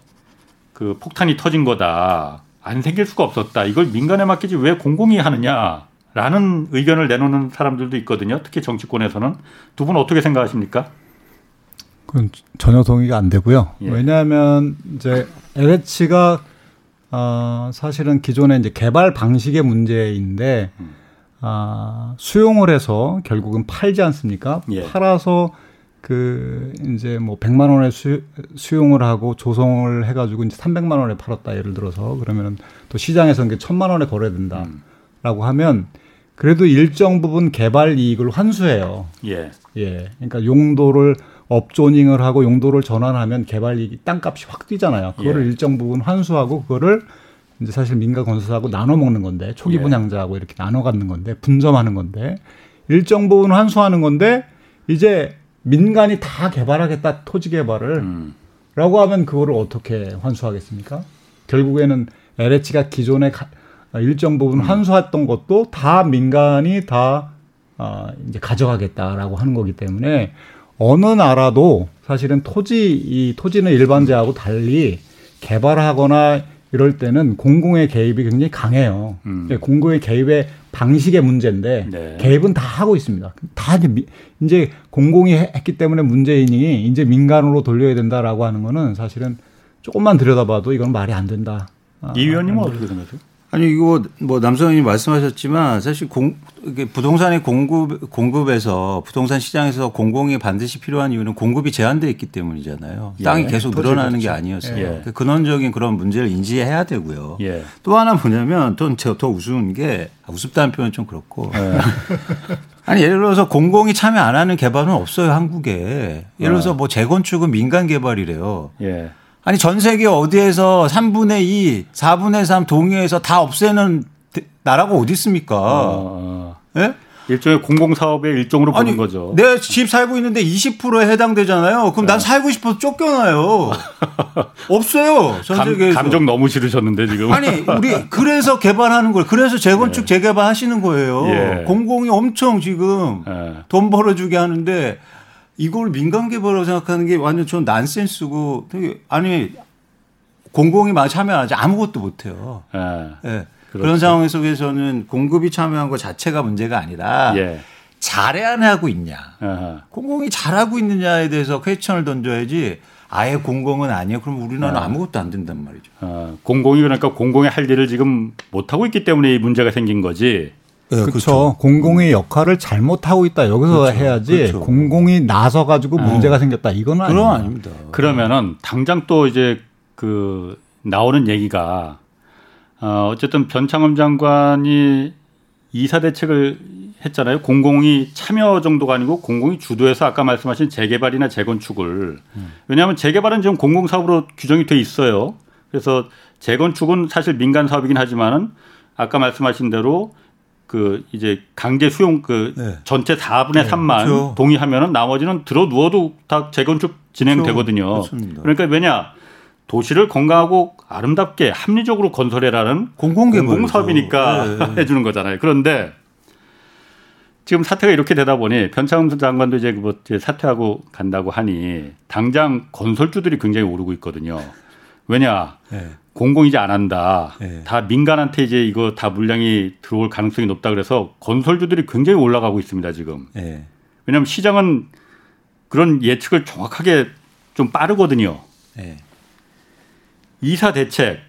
그 폭탄이 터진 거다. 안 생길 수가 없었다. 이걸 민간에 맡기지 왜 공공이 하느냐. 라는 의견을 내놓는 사람들도 있거든요. 특히 정치권에서는. 두 분 어떻게 생각하십니까? 그건 전혀 동의가 안 되고요. 예. 왜냐하면 이제 LH가 어, 사실은 기존의 이제 개발 방식의 문제인데 음. 아, 수용을 해서 결국은 팔지 않습니까? 예. 팔아서 그 이제 뭐 100만 원에 수, 수용을 하고 조성을 해 가지고 이제 300만 원에 팔았다 예를 들어서 그러면은 또 시장에서 이게 1000만 원에 거래야 된다라고 음. 하면 그래도 일정 부분 개발 이익을 환수해요. 예. 예. 그러니까 용도를 업조닝을 하고 용도를 전환하면 개발 이익이 땅값이 확 뛰잖아요. 그거를 예. 일정 부분 환수하고 그거를 이제 사실 민간 건설사하고 나눠 먹는 건데 초기 예. 분양자하고 이렇게 나눠 갖는 건데 분점하는 건데 일정 부분 환수하는 건데 이제 민간이 다 개발하겠다 토지 개발을 음. 라고 하면 그거를 어떻게 환수하겠습니까? 결국에는 LH가 기존에 가, 일정 부분 음. 환수했던 것도 다 민간이 다 어, 이제 가져가겠다라고 하는 거기 때문에 어느 나라도 사실은 토지 이 토지는 일반재하고 달리 개발하거나 이럴 때는 공공의 개입이 굉장히 강해요. 음. 네, 공공의 개입의 방식의 문제인데 네. 개입은 다 하고 있습니다. 다 이제, 이제 공공이 했기 때문에 문재인이 이제 민간으로 돌려야 된다라고 하는 거는 사실은 조금만 들여다봐도 이건 말이 안 된다. 이 의원님은 어떻게 생각하세요? 아니 이거 뭐 남성님 말씀하셨지만 사실 공 부동산의 공급 공급에서 부동산 시장에서 공공이 반드시 필요한 이유는 공급이 제한돼 있기 때문이잖아요. 예. 땅이 계속 늘어나는 게 아니었어요. 예. 그러니까 근원적인 그런 문제를 인지해야 되고요. 예. 또 하나 뭐냐면 더, 더 우스운 게 아, 우습다는 표현 좀 그렇고. 예. (laughs) 아니 예를 들어서 공공이 참여 안 하는 개발은 없어요 한국에. 예를 들어서 뭐 재건축은 민간 개발이래요. 예. 아니 전 세계 어디에서 3분의 2, 4분의 3 동의해서 다 없애는 나라가 어디 있습니까? 아, 예? 일종의 공공사업의 일종으로 보는 아니, 거죠. 내 집 살고 있는데 20%에 해당되잖아요. 그럼 난 네. 살고 싶어서 쫓겨나요. (laughs) 없어요. 전 세계에서. 감정 너무 싫으셨는데 지금. 아니 우리 그래서 개발하는 거예요. 그래서 재건축 네. 재개발 하시는 거예요. 예. 공공이 엄청 지금 예. 돈 벌어주게 하는데 이걸 민간 개발이라고 생각하는 게 완전 전 난센스고 되게 아니 공공이 많이 참여하지 아무것도 못해요. 예. 네. 그렇죠. 그런 상황 속에서는 공급이 참여한 것 자체가 문제가 아니라 예. 잘해 안 하고 있냐, 아하. 공공이 잘하고 있느냐에 대해서 퀘스천을 던져야지. 아예 공공은 아니에요. 그럼 우리나라는 아. 무것도 안 된단 말이죠. 아, 공공이 그러니까 공공의 할 일을 지금 못 하고 있기 때문에 이 문제가 생긴 거지. 네, 그렇죠. 공공의 역할을 잘못하고 있다. 여기서 그렇죠. 해야지 그렇죠. 공공이 나서 가지고 어. 문제가 생겼다. 이거는 그건 아닙니다. 아닙니다. 그러면은 당장 또 이제 그 나오는 얘기가 어 어쨌든 변창흠 장관이 이사 대책을 했잖아요. 공공이 참여 정도가 아니고 공공이 주도해서 아까 말씀하신 재개발이나 재건축을 왜냐하면 재개발은 지금 공공 사업으로 규정이 돼 있어요. 그래서 재건축은 사실 민간 사업이긴 하지만은 아까 말씀하신 대로 그 이제 강제 수용 그 네. 전체 4분의 네, 3만 그렇죠. 동의하면은 나머지는 들어 누워도 다 재건축 진행되거든요. 그렇죠. 그러니까 왜냐 도시를 건강하고 아름답게 합리적으로 건설해라는 공공 사업이니까 네. (laughs) 해주는 거잖아요. 그런데 지금 사태가 이렇게 되다 보니 변창흠 장관도 이제 뭐 사퇴하고 간다고 하니 당장 건설주들이 굉장히 오르고 있거든요. 왜냐 네. 공공 이제 안 한다. 네. 다 민간한테 이제 이거 다 물량이 들어올 가능성이 높다 그래서 건설주들이 굉장히 올라가고 있습니다 지금. 네. 왜냐하면 시장은 그런 예측을 정확하게 좀 빠르거든요. 네. 이사 대책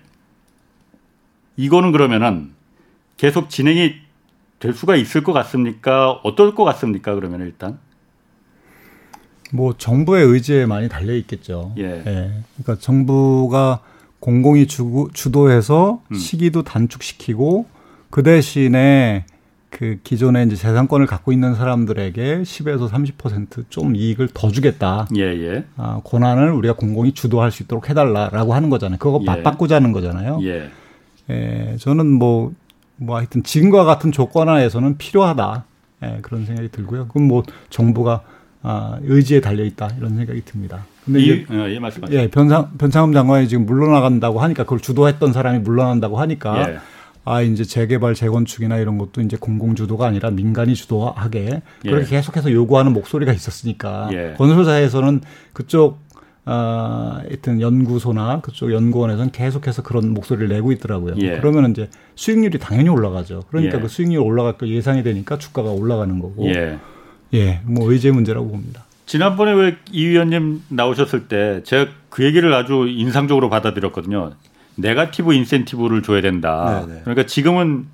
이거는 그러면은 계속 진행이 될 수가 있을 것 같습니까? 어떨 것 같습니까? 그러면 일단 뭐 정부의 의지에 많이 달려 있겠죠. 예. 예. 그러니까 정부가 공공이 주, 주도해서 음. 시기도 단축시키고 그 대신에 그 기존에 이제 재산권을 갖고 있는 사람들에게 10에서 30%좀 이익을 더 주겠다. 예, 예. 아, 권한을 우리가 공공이 주도할 수 있도록 해달라라고 하는 거잖아요. 그거 예. 맞바꾸자는 거잖아요. 예. 예. 저는 뭐, 뭐 하여튼 지금과 같은 조건 하에서는 필요하다. 예, 그런 생각이 들고요. 그럼 뭐 정부가 아, 의지에 달려 있다 이런 생각이 듭니다. 근데 이, 어, 예, 말씀하세요. 예, 변상 변창흠 장관이 지금 물러나간다고 하니까 그걸 주도했던 사람이 물러난다고 하니까 예. 아 이제 재개발 재건축이나 이런 것도 이제 공공 주도가 아니라 민간이 주도하게 예. 그렇게 계속해서 요구하는 목소리가 있었으니까 예. 건설사에서는 그쪽 아, 하여튼 연구소나 그쪽 연구원에서는 계속해서 그런 목소리를 내고 있더라고요. 예. 그러면 이제 수익률이 당연히 올라가죠. 그러니까 예. 그 수익률 올라갈 거 예상이 되니까 주가가 올라가는 거고. 예. 예, 뭐 의제 문제라고 봅니다. 지난번에 왜 이 위원님 나오셨을 때 제가 그 얘기를 아주 인상적으로 받아들였거든요. 네가티브 인센티브를 줘야 된다. 네네. 네. 그러니까 지금은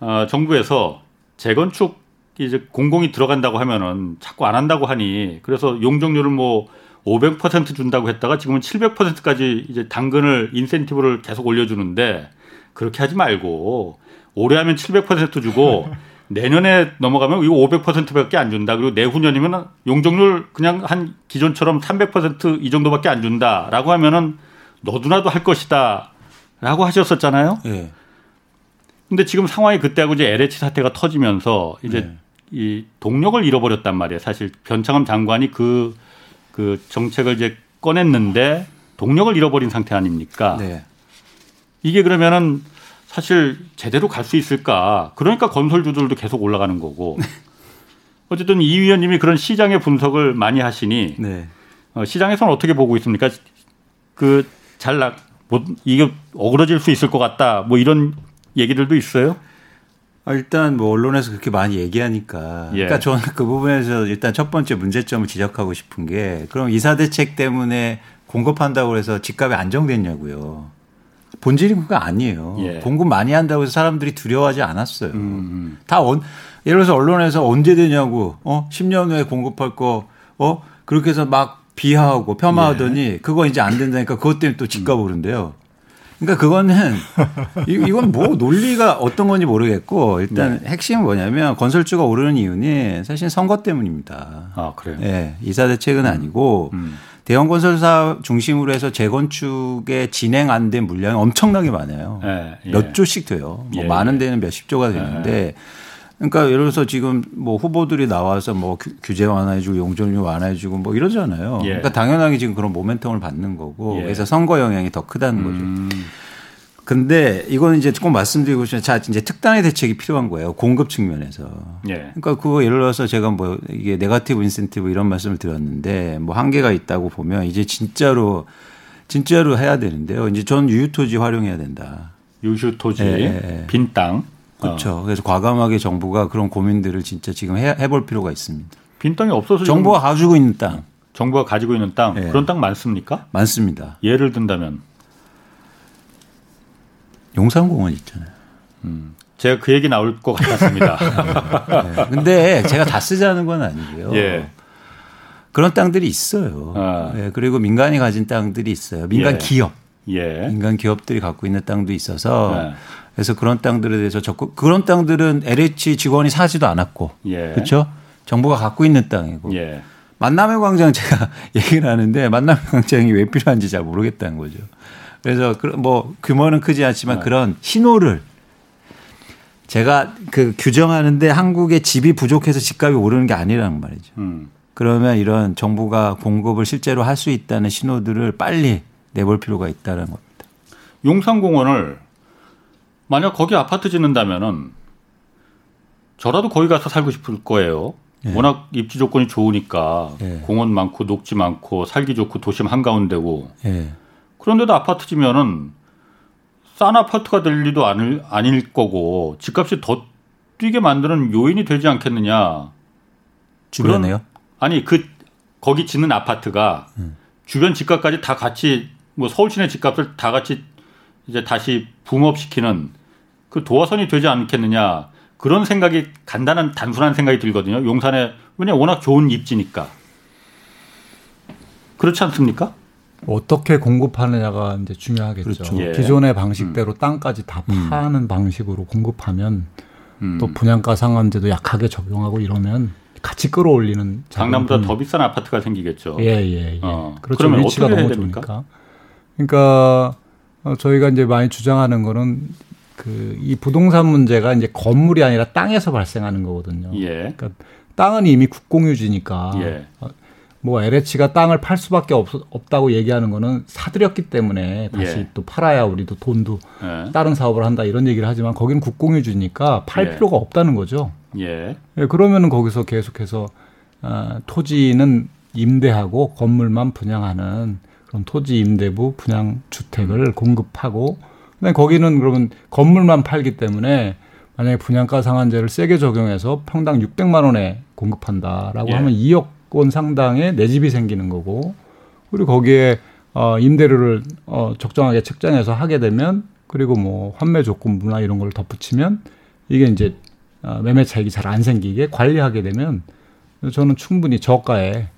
어, 정부에서 재건축 이제 공공이 들어간다고 하면은 자꾸 안 한다고 하니 그래서 용적률을 뭐 500% 준다고 했다가 지금은 700%까지 이제 당근을 인센티브를 계속 올려주는데 그렇게 하지 말고 올해 하면 700% 주고 (laughs) 내년에 넘어가면 이거 500%밖에 안 준다. 그리고 내후년이면 용적률 그냥 한 기존처럼 300%이 정도밖에 안 준다라고 하면은 너도나도 할 것이다라고 하셨었잖아요. 네. 근데 지금 상황이 그때하고 이제 LH 사태가 터지면서 이제 네. 이 동력을 잃어버렸단 말이에요. 사실 변창흠 장관이 그, 그 정책을 이제 꺼냈는데 동력을 잃어버린 상태 아닙니까? 네. 이게 그러면은 사실 제대로 갈 수 있을까? 그러니까 건설주들도 계속 올라가는 거고. 어쨌든 이 위원님이 그런 시장의 분석을 많이 하시니 네. 어, 시장에서는 어떻게 보고 있습니까? 그 잘나 뭐 이게 어그러질 수 있을 것 같다. 뭐 이런 얘기들도 있어요. 아, 일단 뭐 언론에서 그렇게 많이 얘기하니까. 예. 그러니까 저는 그 부분에서 일단 첫 번째 문제점을 지적하고 싶은 게 그럼 이사 대책 때문에 공급한다고 해서 집값이 안정됐냐고요. 본질이 그거 아니에요. 예. 공급 많이 한다고 해서 사람들이 두려워하지 않았어요. 음. 음. 다 온, 예를 들어서 언론에서 언제 되냐고, 어, 10년 후에 공급할 거, 어, 그렇게 해서 막 비하하고 폄하하더니 예. 그거 이제 안 된다니까 그것 때문에 또 집값 오른대요. 그러니까 그거는 이건 뭐 논리가 어떤 건지 모르겠고 일단 네. 핵심은 뭐냐면 건설주가 오르는 이유는 사실 선거 때문입니다. 아 그래요? 네, 이사 대책은 음. 아니고 음. 대형 건설사 중심으로 해서 재건축에 진행 안 된 물량이 엄청나게 많아요. 네, 예. 몇 조씩 돼요. 뭐 예, 많은 예. 데는 몇십 조가 되는데 예. 그러니까 예를 들어서 지금 뭐 후보들이 나와서 뭐 규제 완화해주고 용적률 완화해주고 뭐 이러잖아요. 예. 그러니까 당연하게 지금 그런 모멘텀을 받는 거고 예. 그래서 선거 영향이 더 크다는 거죠. 음. 근데 이거는 이제 조금 말씀드리고 싶은 자 이제 특단의 대책이 필요한 거예요 공급 측면에서. 예. 그러니까 그거 예를 들어서 제가 뭐 이게 네가티브 인센티브 이런 말씀을 드렸는데 뭐 한계가 있다고 보면 이제 진짜로 진짜로 해야 되는데요. 이제 전 유휴토지 활용해야 된다. 유휴토지, 예. 예. 빈 땅. 그렇죠. 어. 그래서 과감하게 정부가 그런 고민들을 진짜 지금 해, 해볼 필요가 있습니다. 빈 땅이 없어서 정부가 가지고 있는 땅. 정부가 가지고 있는 땅 예. 그런 땅 많습니까? 많습니다. 예를 든다면 용산공원 있잖아요. 음. 제가 그 얘기 나올 것 같았습니다. (laughs) 네. 근데 제가 다 쓰자는 건 아니고요. 예. 그런 땅들이 있어요. 아. 네. 그리고 민간이 가진 땅들이 있어요. 민간 예. 기업. 예. 민간 기업들이 갖고 있는 땅도 있어서 네. 그래서 그런 땅들에 대해서 적극 그런 땅들은 LH 직원이 사지도 않았고 예. 그렇죠? 정부가 갖고 있는 땅이고. 예. 만남의 광장 제가 (laughs) 얘기를 하는데 만남의 광장이 왜 필요한지 잘 모르겠다는 거죠. 그래서 뭐 규모는 크지 않지만 네. 그런 신호를 제가 그 규정하는데 한국의 집이 부족해서 집값이 오르는 게 아니라는 말이죠. 음. 그러면 이런 정부가 공급을 실제로 할 수 있다는 신호들을 빨리 내볼 필요가 있다는 겁니다. 용산공원을 만약 거기 아파트 짓는다면은 저라도 거기 가서 살고 싶을 거예요. 예. 워낙 입지 조건이 좋으니까 예. 공원 많고 녹지 많고 살기 좋고 도심 한가운데고. 예. 그런데도 아파트 지면은 싼 아파트가 될 리도 아닐, 아닐 거고 집값이 더 뛰게 만드는 요인이 되지 않겠느냐. 주변에요? 아니 그 거기 짓는 아파트가 음. 주변 집값까지 다 같이 뭐 서울 시내 집값을 다 같이 이제 다시 붕업시키는 그 도화선이 되지 않겠느냐. 그런 생각이 간단한 단순한 생각이 들거든요. 용산에 왜냐 워낙 좋은 입지니까. 그렇지 않습니까? 어떻게 공급하느냐가 이제 중요하겠죠. 그렇죠. 예. 기존의 방식대로 음. 땅까지 다 음. 파는 음. 방식으로 공급하면 음. 또 분양가 상한제도 약하게 적용하고 이러면 같이 끌어올리는 강남보다 더 비싼 아파트가 생기겠죠. 예, 예, 예. 어. 그렇죠. 그러면 위치가 너무 좋으니까. 그러니까 어, 저희가 이제 많이 주장하는 거는 그 이 부동산 문제가 이제 건물이 아니라 땅에서 발생하는 거거든요. 예. 그러니까 땅은 이미 국공유지니까 예. 어, 뭐 LH가 땅을 팔 수밖에 없, 없다고 얘기하는 거는 사들였기 때문에 다시 예. 또 팔아야 우리도 돈도 예. 다른 사업을 한다 이런 얘기를 하지만 거기는 국공유지니까 팔 예. 필요가 없다는 거죠. 예. 예 그러면은 거기서 계속해서 어, 토지는 임대하고 건물만 분양하는 그런 토지 임대부 분양 주택을 공급하고 근데 거기는 그러면 건물만 팔기 때문에 만약에 분양가 상한제를 세게 적용해서 평당 600만 원에 공급한다라고 예. 하면 2억 원 상당의 내 집이 생기는 거고 그리고 거기에 어 임대료를 어 적정하게 책정해서 하게 되면 그리고 뭐 환매 조건부나 이런 걸 덧붙이면 이게 이제 어 매매 차익이 잘 안 생기게 관리하게 되면 저는 충분히 저가에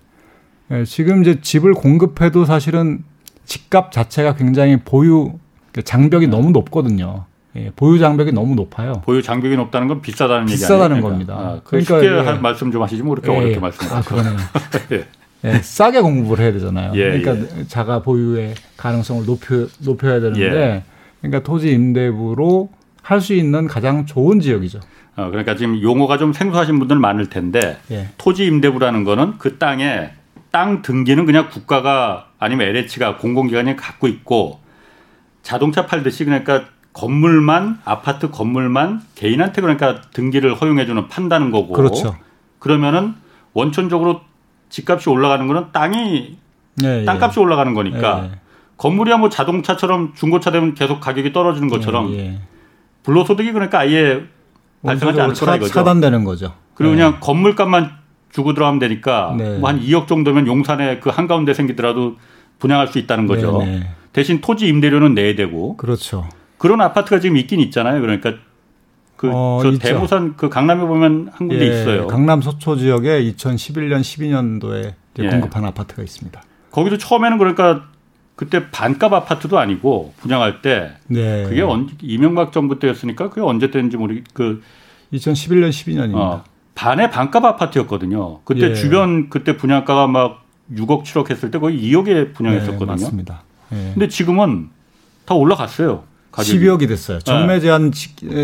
예, 지금 이제 집을 공급해도 사실은 집값 자체가 굉장히 보유 그 장벽이 네. 너무 높거든요. 예, 보유 장벽이 너무 높아요. 보유 장벽이 높다는 건 비싸다는 얘기 아니에요? 비싸다는 겁니다. 아, 그러니까 쉽게 예. 말씀 좀 하시지 뭐 그렇게 예, 어렵게 말씀하시죠. 아, 그러네요. (laughs) 예. 예, 싸게 공급을 해야 되잖아요. 예, 그러니까 예. 자가 보유의 가능성을 높여 높여야 되는데 그러니까 토지 임대부로 할 수 있는 가장 좋은 지역이죠. 어, 그러니까 지금 용어가 좀 생소하신 분들 많을 텐데 토지 임대부라는 거는 그 땅에 땅 등기는 그냥 국가가 아니면 LH가 공공기관이 갖고 있고 자동차 팔듯이 그러니까 건물만 아파트 건물만 개인한테 그러니까 등기를 허용해주는 판다는 거고. 그렇죠. 그러면은 원천적으로 집값이 올라가는 거는 땅이 네, 땅값이 예. 올라가는 거니까 예. 건물이야 뭐 자동차처럼 중고차 되면 계속 가격이 떨어지는 것처럼 예, 예. 불로소득이 그러니까 아예 발생하지 않을 거라 이거죠. 차단되는 거죠. 그리고 그냥 건물값만 주고 들어가면 되니까 네. 뭐한 2억 정도면 용산에 그 한가운데 생기더라도 분양할 수 있다는 거죠. 네, 네. 대신 토지 임대료는 내야 되고. 그렇죠. 그런 아파트가 지금 있긴 있잖아요. 그러니까 그저 어, 대모산 그 강남에 보면 한 군데 예, 있어요. 강남 서초 지역에 2011년 12년도에 예. 공급한 아파트가 있습니다. 거기도 처음에는 그러니까 그때 반값 아파트도 아니고 분양할 때 네. 그게 언, 이명박 정부 때였으니까 그게 언제 때인지 모르 그 2011년 12년입니다. 어, 반의 반값 아파트였거든요. 그때 예. 주변 그때 분양가가 막 6억 7억 했을 때 거의 2억에 분양했었거든요. 네, 맞습니다. 예. 근데 지금은 다 올라갔어요. 가격이. 12억이 됐어요. 전매 네. 제한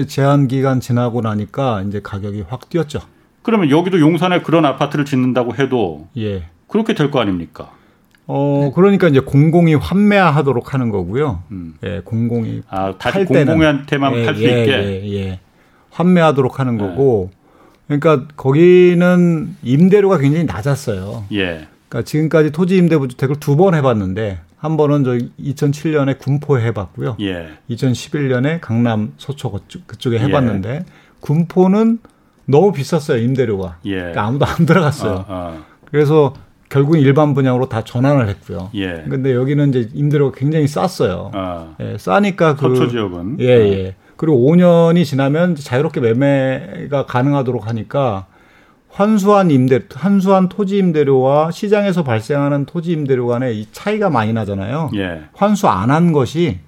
제한 기간 지나고 나니까 이제 가격이 확 뛰었죠. 그러면 여기도 용산에 그런 아파트를 짓는다고 해도 예. 그렇게 될 거 아닙니까? 어 그러니까 이제 공공이 환매하도록 하는 거고요. 음. 예, 공공이 아 다시 공공한테만 예, 팔수 예, 있게 예, 예. 환매하도록 하는 네. 거고. 그러니까 거기는 임대료가 굉장히 낮았어요. 예. 그러니까 지금까지 토지 임대부 주택을 두 번 해봤는데 한 번은 저 2007년에 군포에 해봤고요. 예. 2011년에 강남 서초 그쪽, 그쪽에 해봤는데 예. 군포는 너무 비쌌어요 임대료가. 예. 그러니까 아무도 안 들어갔어요. 어, 어. 그래서 결국은 일반 분양으로 다 전환을 했고요. 예. 근데 여기는 이제 임대료가 굉장히 쌌어요. 어. 예, 싸니까 그 서초 지역은 예, 예. 그리고 5년이 지나면 자유롭게 매매가 가능하도록 하니까 환수한 임대, 환수한 토지 임대료와 시장에서 발생하는 토지 임대료 간의 이 차이가 많이 나잖아요. 예. 환수 안 한 것이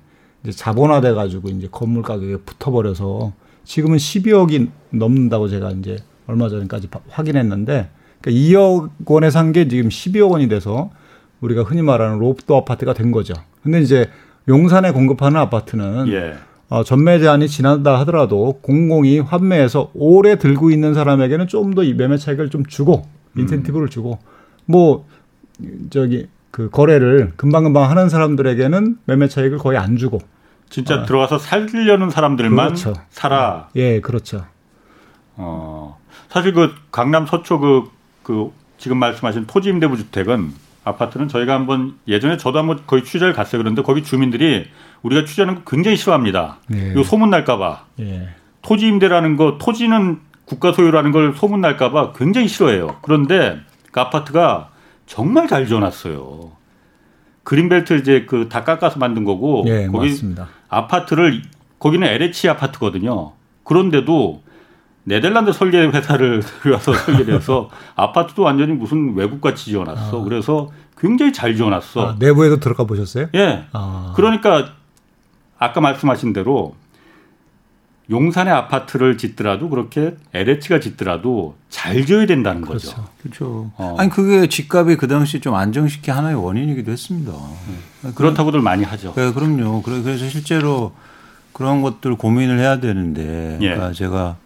이제 자본화돼 가지고 이제 건물 가격에 붙어버려서 지금은 12억이 넘는다고 제가 이제 얼마 전까지 확인했는데 그러니까 2억 원에 산 게 지금 12억 원이 돼서 우리가 흔히 말하는 로프트 아파트가 된 거죠. 근데 이제 용산에 공급하는 아파트는 예. 어, 전매 제한이 지난다 하더라도 공공이 환매해서 오래 들고 있는 사람에게는 좀 더 이 매매 차익을 좀 주고 인센티브를 음. 주고 뭐 저기 그 거래를 금방금방 하는 사람들에게는 매매 차익을 거의 안 주고 진짜 어. 들어가서 살려는 사람들만 그렇죠. 살아. 예, 그렇죠. 어. 사실 그 강남 서초 그, 그 지금 말씀하신 토지 임대부 주택은 아파트는 저희가 한번 예전에 저도 한번 거의 취재를 갔어요. 그런데 거기 주민들이 우리가 취재하는 거 굉장히 싫어합니다. 예. 이거 소문 날까봐. 예. 토지 임대라는 거, 토지는 국가 소유라는 걸 소문 날까봐 굉장히 싫어해요. 그런데 그 아파트가 정말 잘 지어놨어요. 그린벨트 이제 그 다 깎아서 만든 거고 예, 거기 맞습니다. 아파트를 거기는 LH 아파트거든요. 그런데도 네덜란드 설계 회사를 (laughs) 들여서 설계를 해서 아파트도 완전히 무슨 외국같이 지어놨어. 아. 그래서 굉장히 잘 지어놨어. 아, 내부에도 들어가 보셨어요? 예. 아. 그러니까 아까 말씀하신 대로 용산의 아파트를 짓더라도 그렇게 LH가 짓더라도 잘 지어야 된다는 그렇죠. 거죠. 그렇죠. 어. 아니 그게 집값이 그 당시 좀 안정시키 하나의 원인이기도 했습니다. 네. 그렇다고들 많이 하죠. 네, 그럼요. 그래서 실제로 그런 것들 고민을 해야 되는데, 예. 그러니까 제가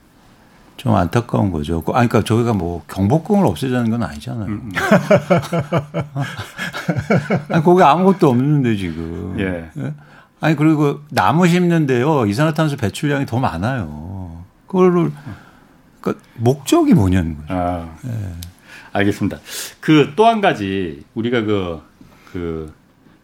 좀 안타까운 거죠. 아니, 그러니까 저희가 뭐 경복궁을 없애자는 건 아니잖아요. 음. 음. (laughs) 아니, 거기 아무것도 없는데 지금. 예. 예? 아니 그리고 나무 심는데요 이산화탄소 배출량이 더 많아요. 그거를 그 목적이 뭐냐는 거죠. 아, 예. 알겠습니다. 그 또 한 가지 우리가 그, 그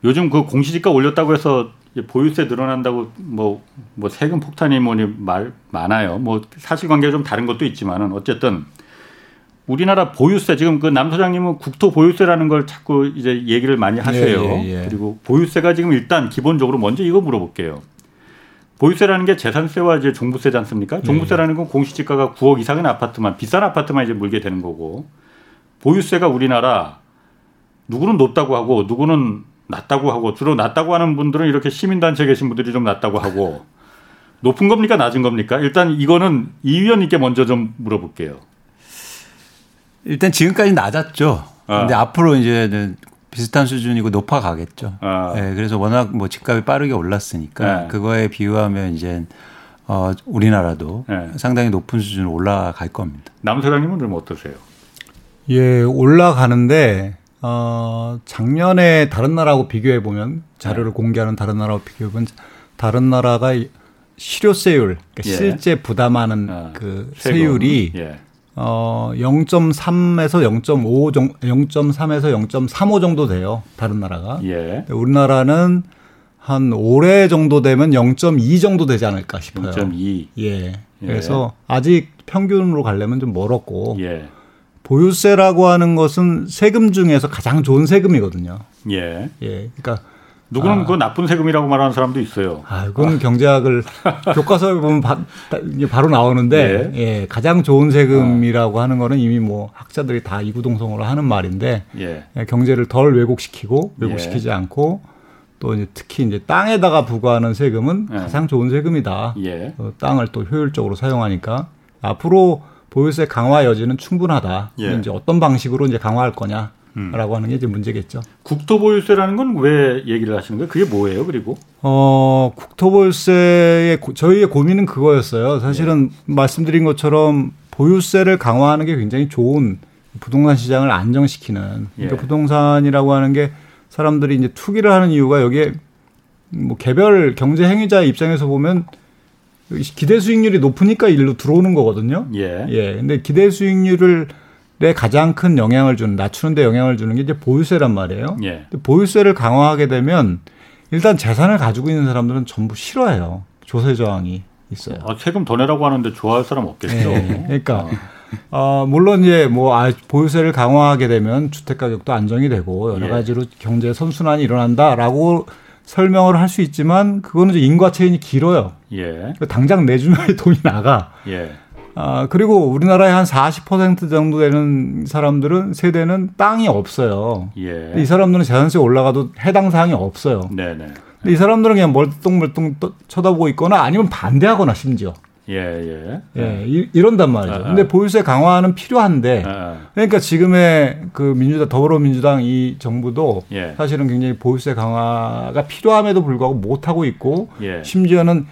요즘 그 공시지가 올렸다고 해서 보유세 늘어난다고 뭐, 뭐 세금 폭탄이 뭐니 말 많아요. 뭐 사실관계가 좀 다른 것도 있지만은 어쨌든 우리나라 보유세 지금 그 남 소장님은 국토 보유세라는 걸 자꾸 이제 얘기를 많이 하세요. 예, 예, 예. 그리고 보유세가 지금 일단 기본적으로 먼저 이거 물어볼게요. 보유세라는 게 재산세와 이제 종부세지 않습니까? 예, 종부세라는 건 공시지가가 9억 이상인 아파트만 비싼 아파트만 이제 물게 되는 거고 보유세가 우리나라 누구는 높다고 하고 누구는 낮다고 하고 주로 낮다고 하는 분들은 이렇게 시민단체 계신 분들이 좀 낮다고 하고 높은 겁니까 낮은 겁니까? 일단 이거는 이 위원님께 먼저 좀 물어볼게요. 일단 지금까지 낮았죠. 아. 근데 앞으로 이제는 비슷한 수준이고 높아 가겠죠. 아. 네, 그래서 워낙 뭐 집값이 빠르게 올랐으니까 네. 그거에 비유하면 이제 어, 우리나라도 네. 상당히 높은 수준으로 올라갈 겁니다. 남 소장님은 좀 어떠세요? 예, 올라가는데 어, 작년에 다른 나라하고 비교해 보면 자료를 네. 공개하는 다른 나라하고 비교해 보면 다른 나라가 실효세율 그러니까 예. 실제 부담하는 아, 그 세율이 예. 어 0.3에서 0.5 정도 0.3에서 0.35 정도 돼요. 다른 나라가. 예. 우리나라는 한 올해 정도 되면 0.2 정도 되지 않을까 싶어요. 0.2. 예. 예. 그래서 아직 평균으로 가려면 좀 멀었고. 예. 보유세라고 하는 것은 세금 중에서 가장 좋은 세금이거든요. 예. 예. 그러니까 누구는 아. 그 나쁜 세금이라고 말하는 사람도 있어요. 아, 그건 아. 경제학을 (laughs) 교과서에 보면 바, 로 나오는데 예. 예. 가장 좋은 세금이라고 아. 하는 거는 이미 뭐 학자들이 다 이구동성으로 하는 말인데 예. 예 경제를 덜 왜곡시키고 왜곡시키지 예. 않고 또 이제 특히 이제 땅에다가 부과하는 세금은 예. 가장 좋은 세금이다. 예. 어, 땅을 또 효율적으로 사용하니까 앞으로 보유세 강화 여지는 충분하다. 예. 이제 어떤 방식으로 이제 강화할 거냐. 라고 하는 게 이제 문제겠죠. 국토보유세라는 건 왜 얘기를 하시는 거예요? 그게 뭐예요? 그리고 어 국토보유세의 저희의 고민은 그거였어요. 사실은 네. 말씀드린 것처럼 보유세를 강화하는 게 굉장히 좋은 부동산 시장을 안정시키는 그러니까 예. 부동산이라고 하는 게 사람들이 이제 투기를 하는 이유가 여기에 뭐 개별 경제 행위자 입장에서 보면 기대 수익률이 높으니까 일로 들어오는 거거든요. 예. 예. 근데 기대 수익률을 에 가장 큰 영향을 주는 낮추는 데 영향을 주는 게 이제 보유세란 말이에요. 예. 보유세를 강화하게 되면 일단 재산을 가지고 있는 사람들은 전부 싫어해요. 조세 저항이 있어요. 아, 세금 더 내라고 하는데 좋아할 사람 없겠죠. 네. 그러니까 어, 물론 이제 뭐 아, 보유세를 강화하게 되면 주택 가격도 안정이 되고 여러 예. 가지로 경제 선순환이 일어난다라고 설명을 할 수 있지만 그거는 이제 인과 체인이 길어요. 예. 당장 내 주머니에 돈이 나가. 예. 아, 그리고 우리나라의 한 40% 정도 되는 사람들은 세대는 땅이 없어요. 예. 이 사람들은 재산세 올라가도 해당 사항이 없어요. 네네. 이 사람들은 그냥 멀뚱멀뚱 쳐다보고 있거나 아니면 반대하거나 심지어. 예, 예. 예, 이, 이런단 말이죠. 아, 근데 보유세 강화는 필요한데, 아, 그러니까 지금의 그 민주당, 더불어민주당 이 정부도 예. 사실은 굉장히 보유세 강화가 필요함에도 불구하고 못하고 있고, 예. 심지어는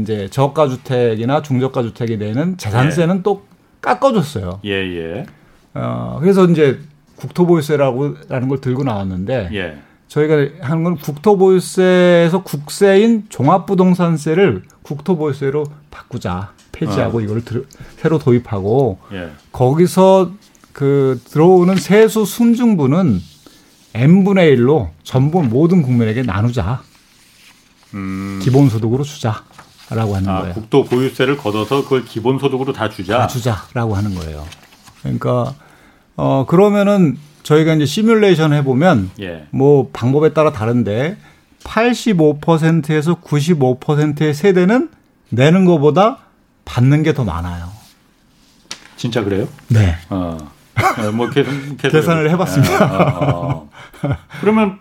이제 저가 주택이나 중저가 주택에 대한 재산세는 예. 또 깎아줬어요. 예, 예. 어, 그래서 이제 국토보유세라고 라는 걸 들고 나왔는데, 예. 저희가 하는 건 국토보유세에서 국세인 종합부동산세를 국토보유세로 바꾸자. 폐지하고 어. 이걸 들, 새로 도입하고 예. 거기서 그 들어오는 세수 순증분은 n분의 1로 전부 모든 국민에게 나누자. 음. 기본소득으로 주자 라고 하는 아, 거예요. 국토 보유세를 걷어서 그걸 기본소득으로 다 주자. 다 주자라고 하는 거예요. 그러니까 어 그러면은 저희가 이제 시뮬레이션 해 보면 예. 뭐 방법에 따라 다른데 85%에서 95%의 세대는 내는 것보다 받는 게 더 많아요. 진짜 그래요? 네. 어. 네, 뭐 계속, (laughs) 계속 계산을 해봤습니다. 어, 어. 그러면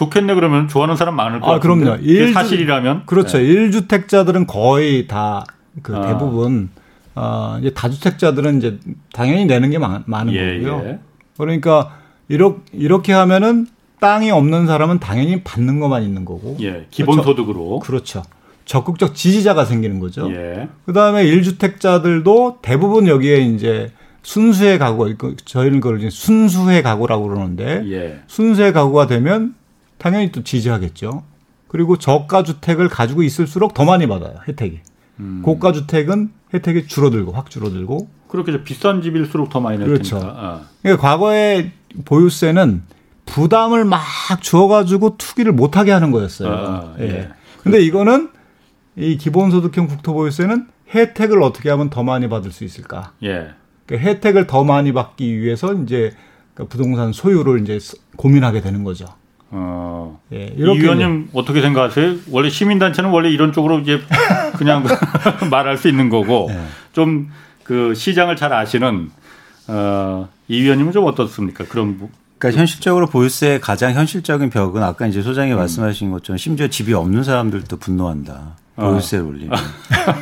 좋겠네 그러면 좋아하는 사람 많을 것 아. 그럼요. 일 사실이라면 그렇죠. 네. 1주택자들은 거의 다그 아. 대부분 어, 이제 다주택자들은 이제 당연히 내는 게 많, 은 예, 거고요. 예. 그러니까 이렇게, 이렇게 하면은 땅이 없는 사람은 당연히 받는 것만 있는 거고. 예, 기본 소득으로. 그렇죠. 적극적 지지자가 생기는 거죠. 예. 그 다음에 1주택자들도 대부분 여기에 이제 순수의 가구, 저희는 그걸 이제 순수의 가구라고 그러는데 예. 순수의 가구가 되면 당연히 또 지지하겠죠. 그리고 저가 주택을 가지고 있을수록 더 많이 받아요 혜택이. 음. 고가 주택은 혜택이 줄어들고 확 줄어들고. 그렇게 비싼 집일수록 더 많이 낼 그렇죠. 테니까. 아. 그러니까 과거에 보유세는 부담을 막 주어가지고 투기를 못하게 하는 거였어요. 아, 예. 예. 근데 이거는 이 기본소득형 국토보유세는 혜택을 어떻게 하면 더 많이 받을 수 있을까? 예. 그러니까 혜택을 더 많이 받기 위해서 이제 그 부동산 소유를 이제 고민하게 되는 거죠. 어. 예, 이 의원님 어떻게 생각하세요? 원래 시민단체는 원래 이런 쪽으로 이제 그냥 (laughs) 말할 수 있는 거고 예. 좀그 시장을 잘 아시는 어, 이 위원님은 좀 어떻습니까? 그런 그러니까 현실적으로 보유세의 가장 현실적인 벽은 아까 이제 소장이 음. 말씀하신 것처럼 심지어 집이 없는 사람들도 분노한다. 보유세를 어. 올리면.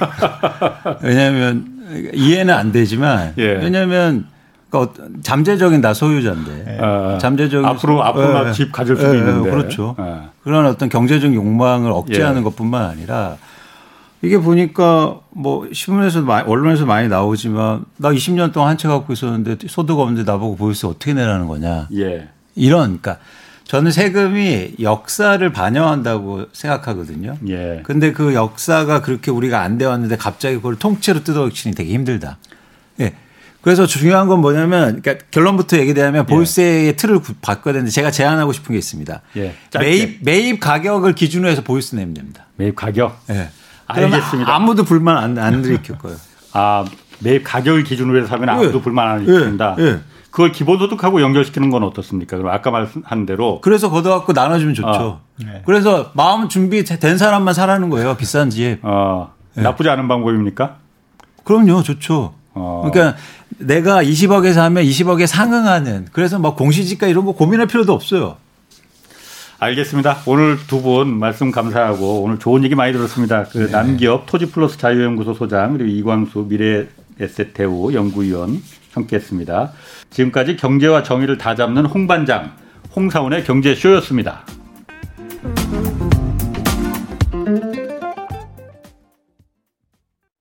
(laughs) 왜냐하면 이해는 안 되지만 예. 왜냐하면 그러니까 잠재적인 다 소유자인데 예. 아, 잠재적인 앞으로 앞으로 예. 집 가질 수도 예. 있는데 그렇죠. 예. 그런 어떤 경제적 욕망을 억제하는 예. 것뿐만 아니라 이게 보니까 뭐 신문에서 도 언론에서 많이 나오지만 나 20년 동안 한 채 갖고 있었는데 소득 없는데 나보고 보유세 어떻게 내라는 거냐. 예. 이런 그러니까 저는 세금이 역사를 반영한다고 생각하거든요. 예. 근데 그 역사가 그렇게 우리가 안 되었는데 갑자기 그걸 통째로 뜯어치니 되게 힘들다. 예. 그래서 중요한 건 뭐냐면 그러니까 결론부터 얘기되면 예. 보유세의 틀을 바꿔야 되는데 제가 제안하고 싶은 게 있습니다. 예. 매입 매입 가격을 기준으로 해서 보유세 내면 됩니다. 매입 가격? 예. 알겠습니다. 아무도 불만 안, 안 일으킬 거예요. (laughs) 아, 매입 가격을 기준으로 해서 하면 아무도 예. 불만 안 일으킨다. 예. 예. 그걸 기본소득하고 연결시키는 건 어떻습니까? 그럼 아까 말한 대로 그래서 걷어갖고 나눠주면 좋죠. 어. 네. 그래서 마음 준비된 사람만 사라는 거예요. 비싼 집. 어. 네. 나쁘지 않은 방법입니까? 그럼요, 좋죠. 어. 그러니까 내가 20억에서 하면 20억에 상응하는 그래서 막 공시지가 이런 거 고민할 필요도 없어요. 알겠습니다. 오늘 두 분 말씀 감사하고 오늘 좋은 얘기 많이 들었습니다. 그 네. 남기업 토지플러스 자유연구소 소장 그리고 이광수 미래 에셋 대우 연구위원 함께했습니다. 지금까지 경제와 정의를 다 잡는 홍반장 홍사원의 경제쇼였습니다.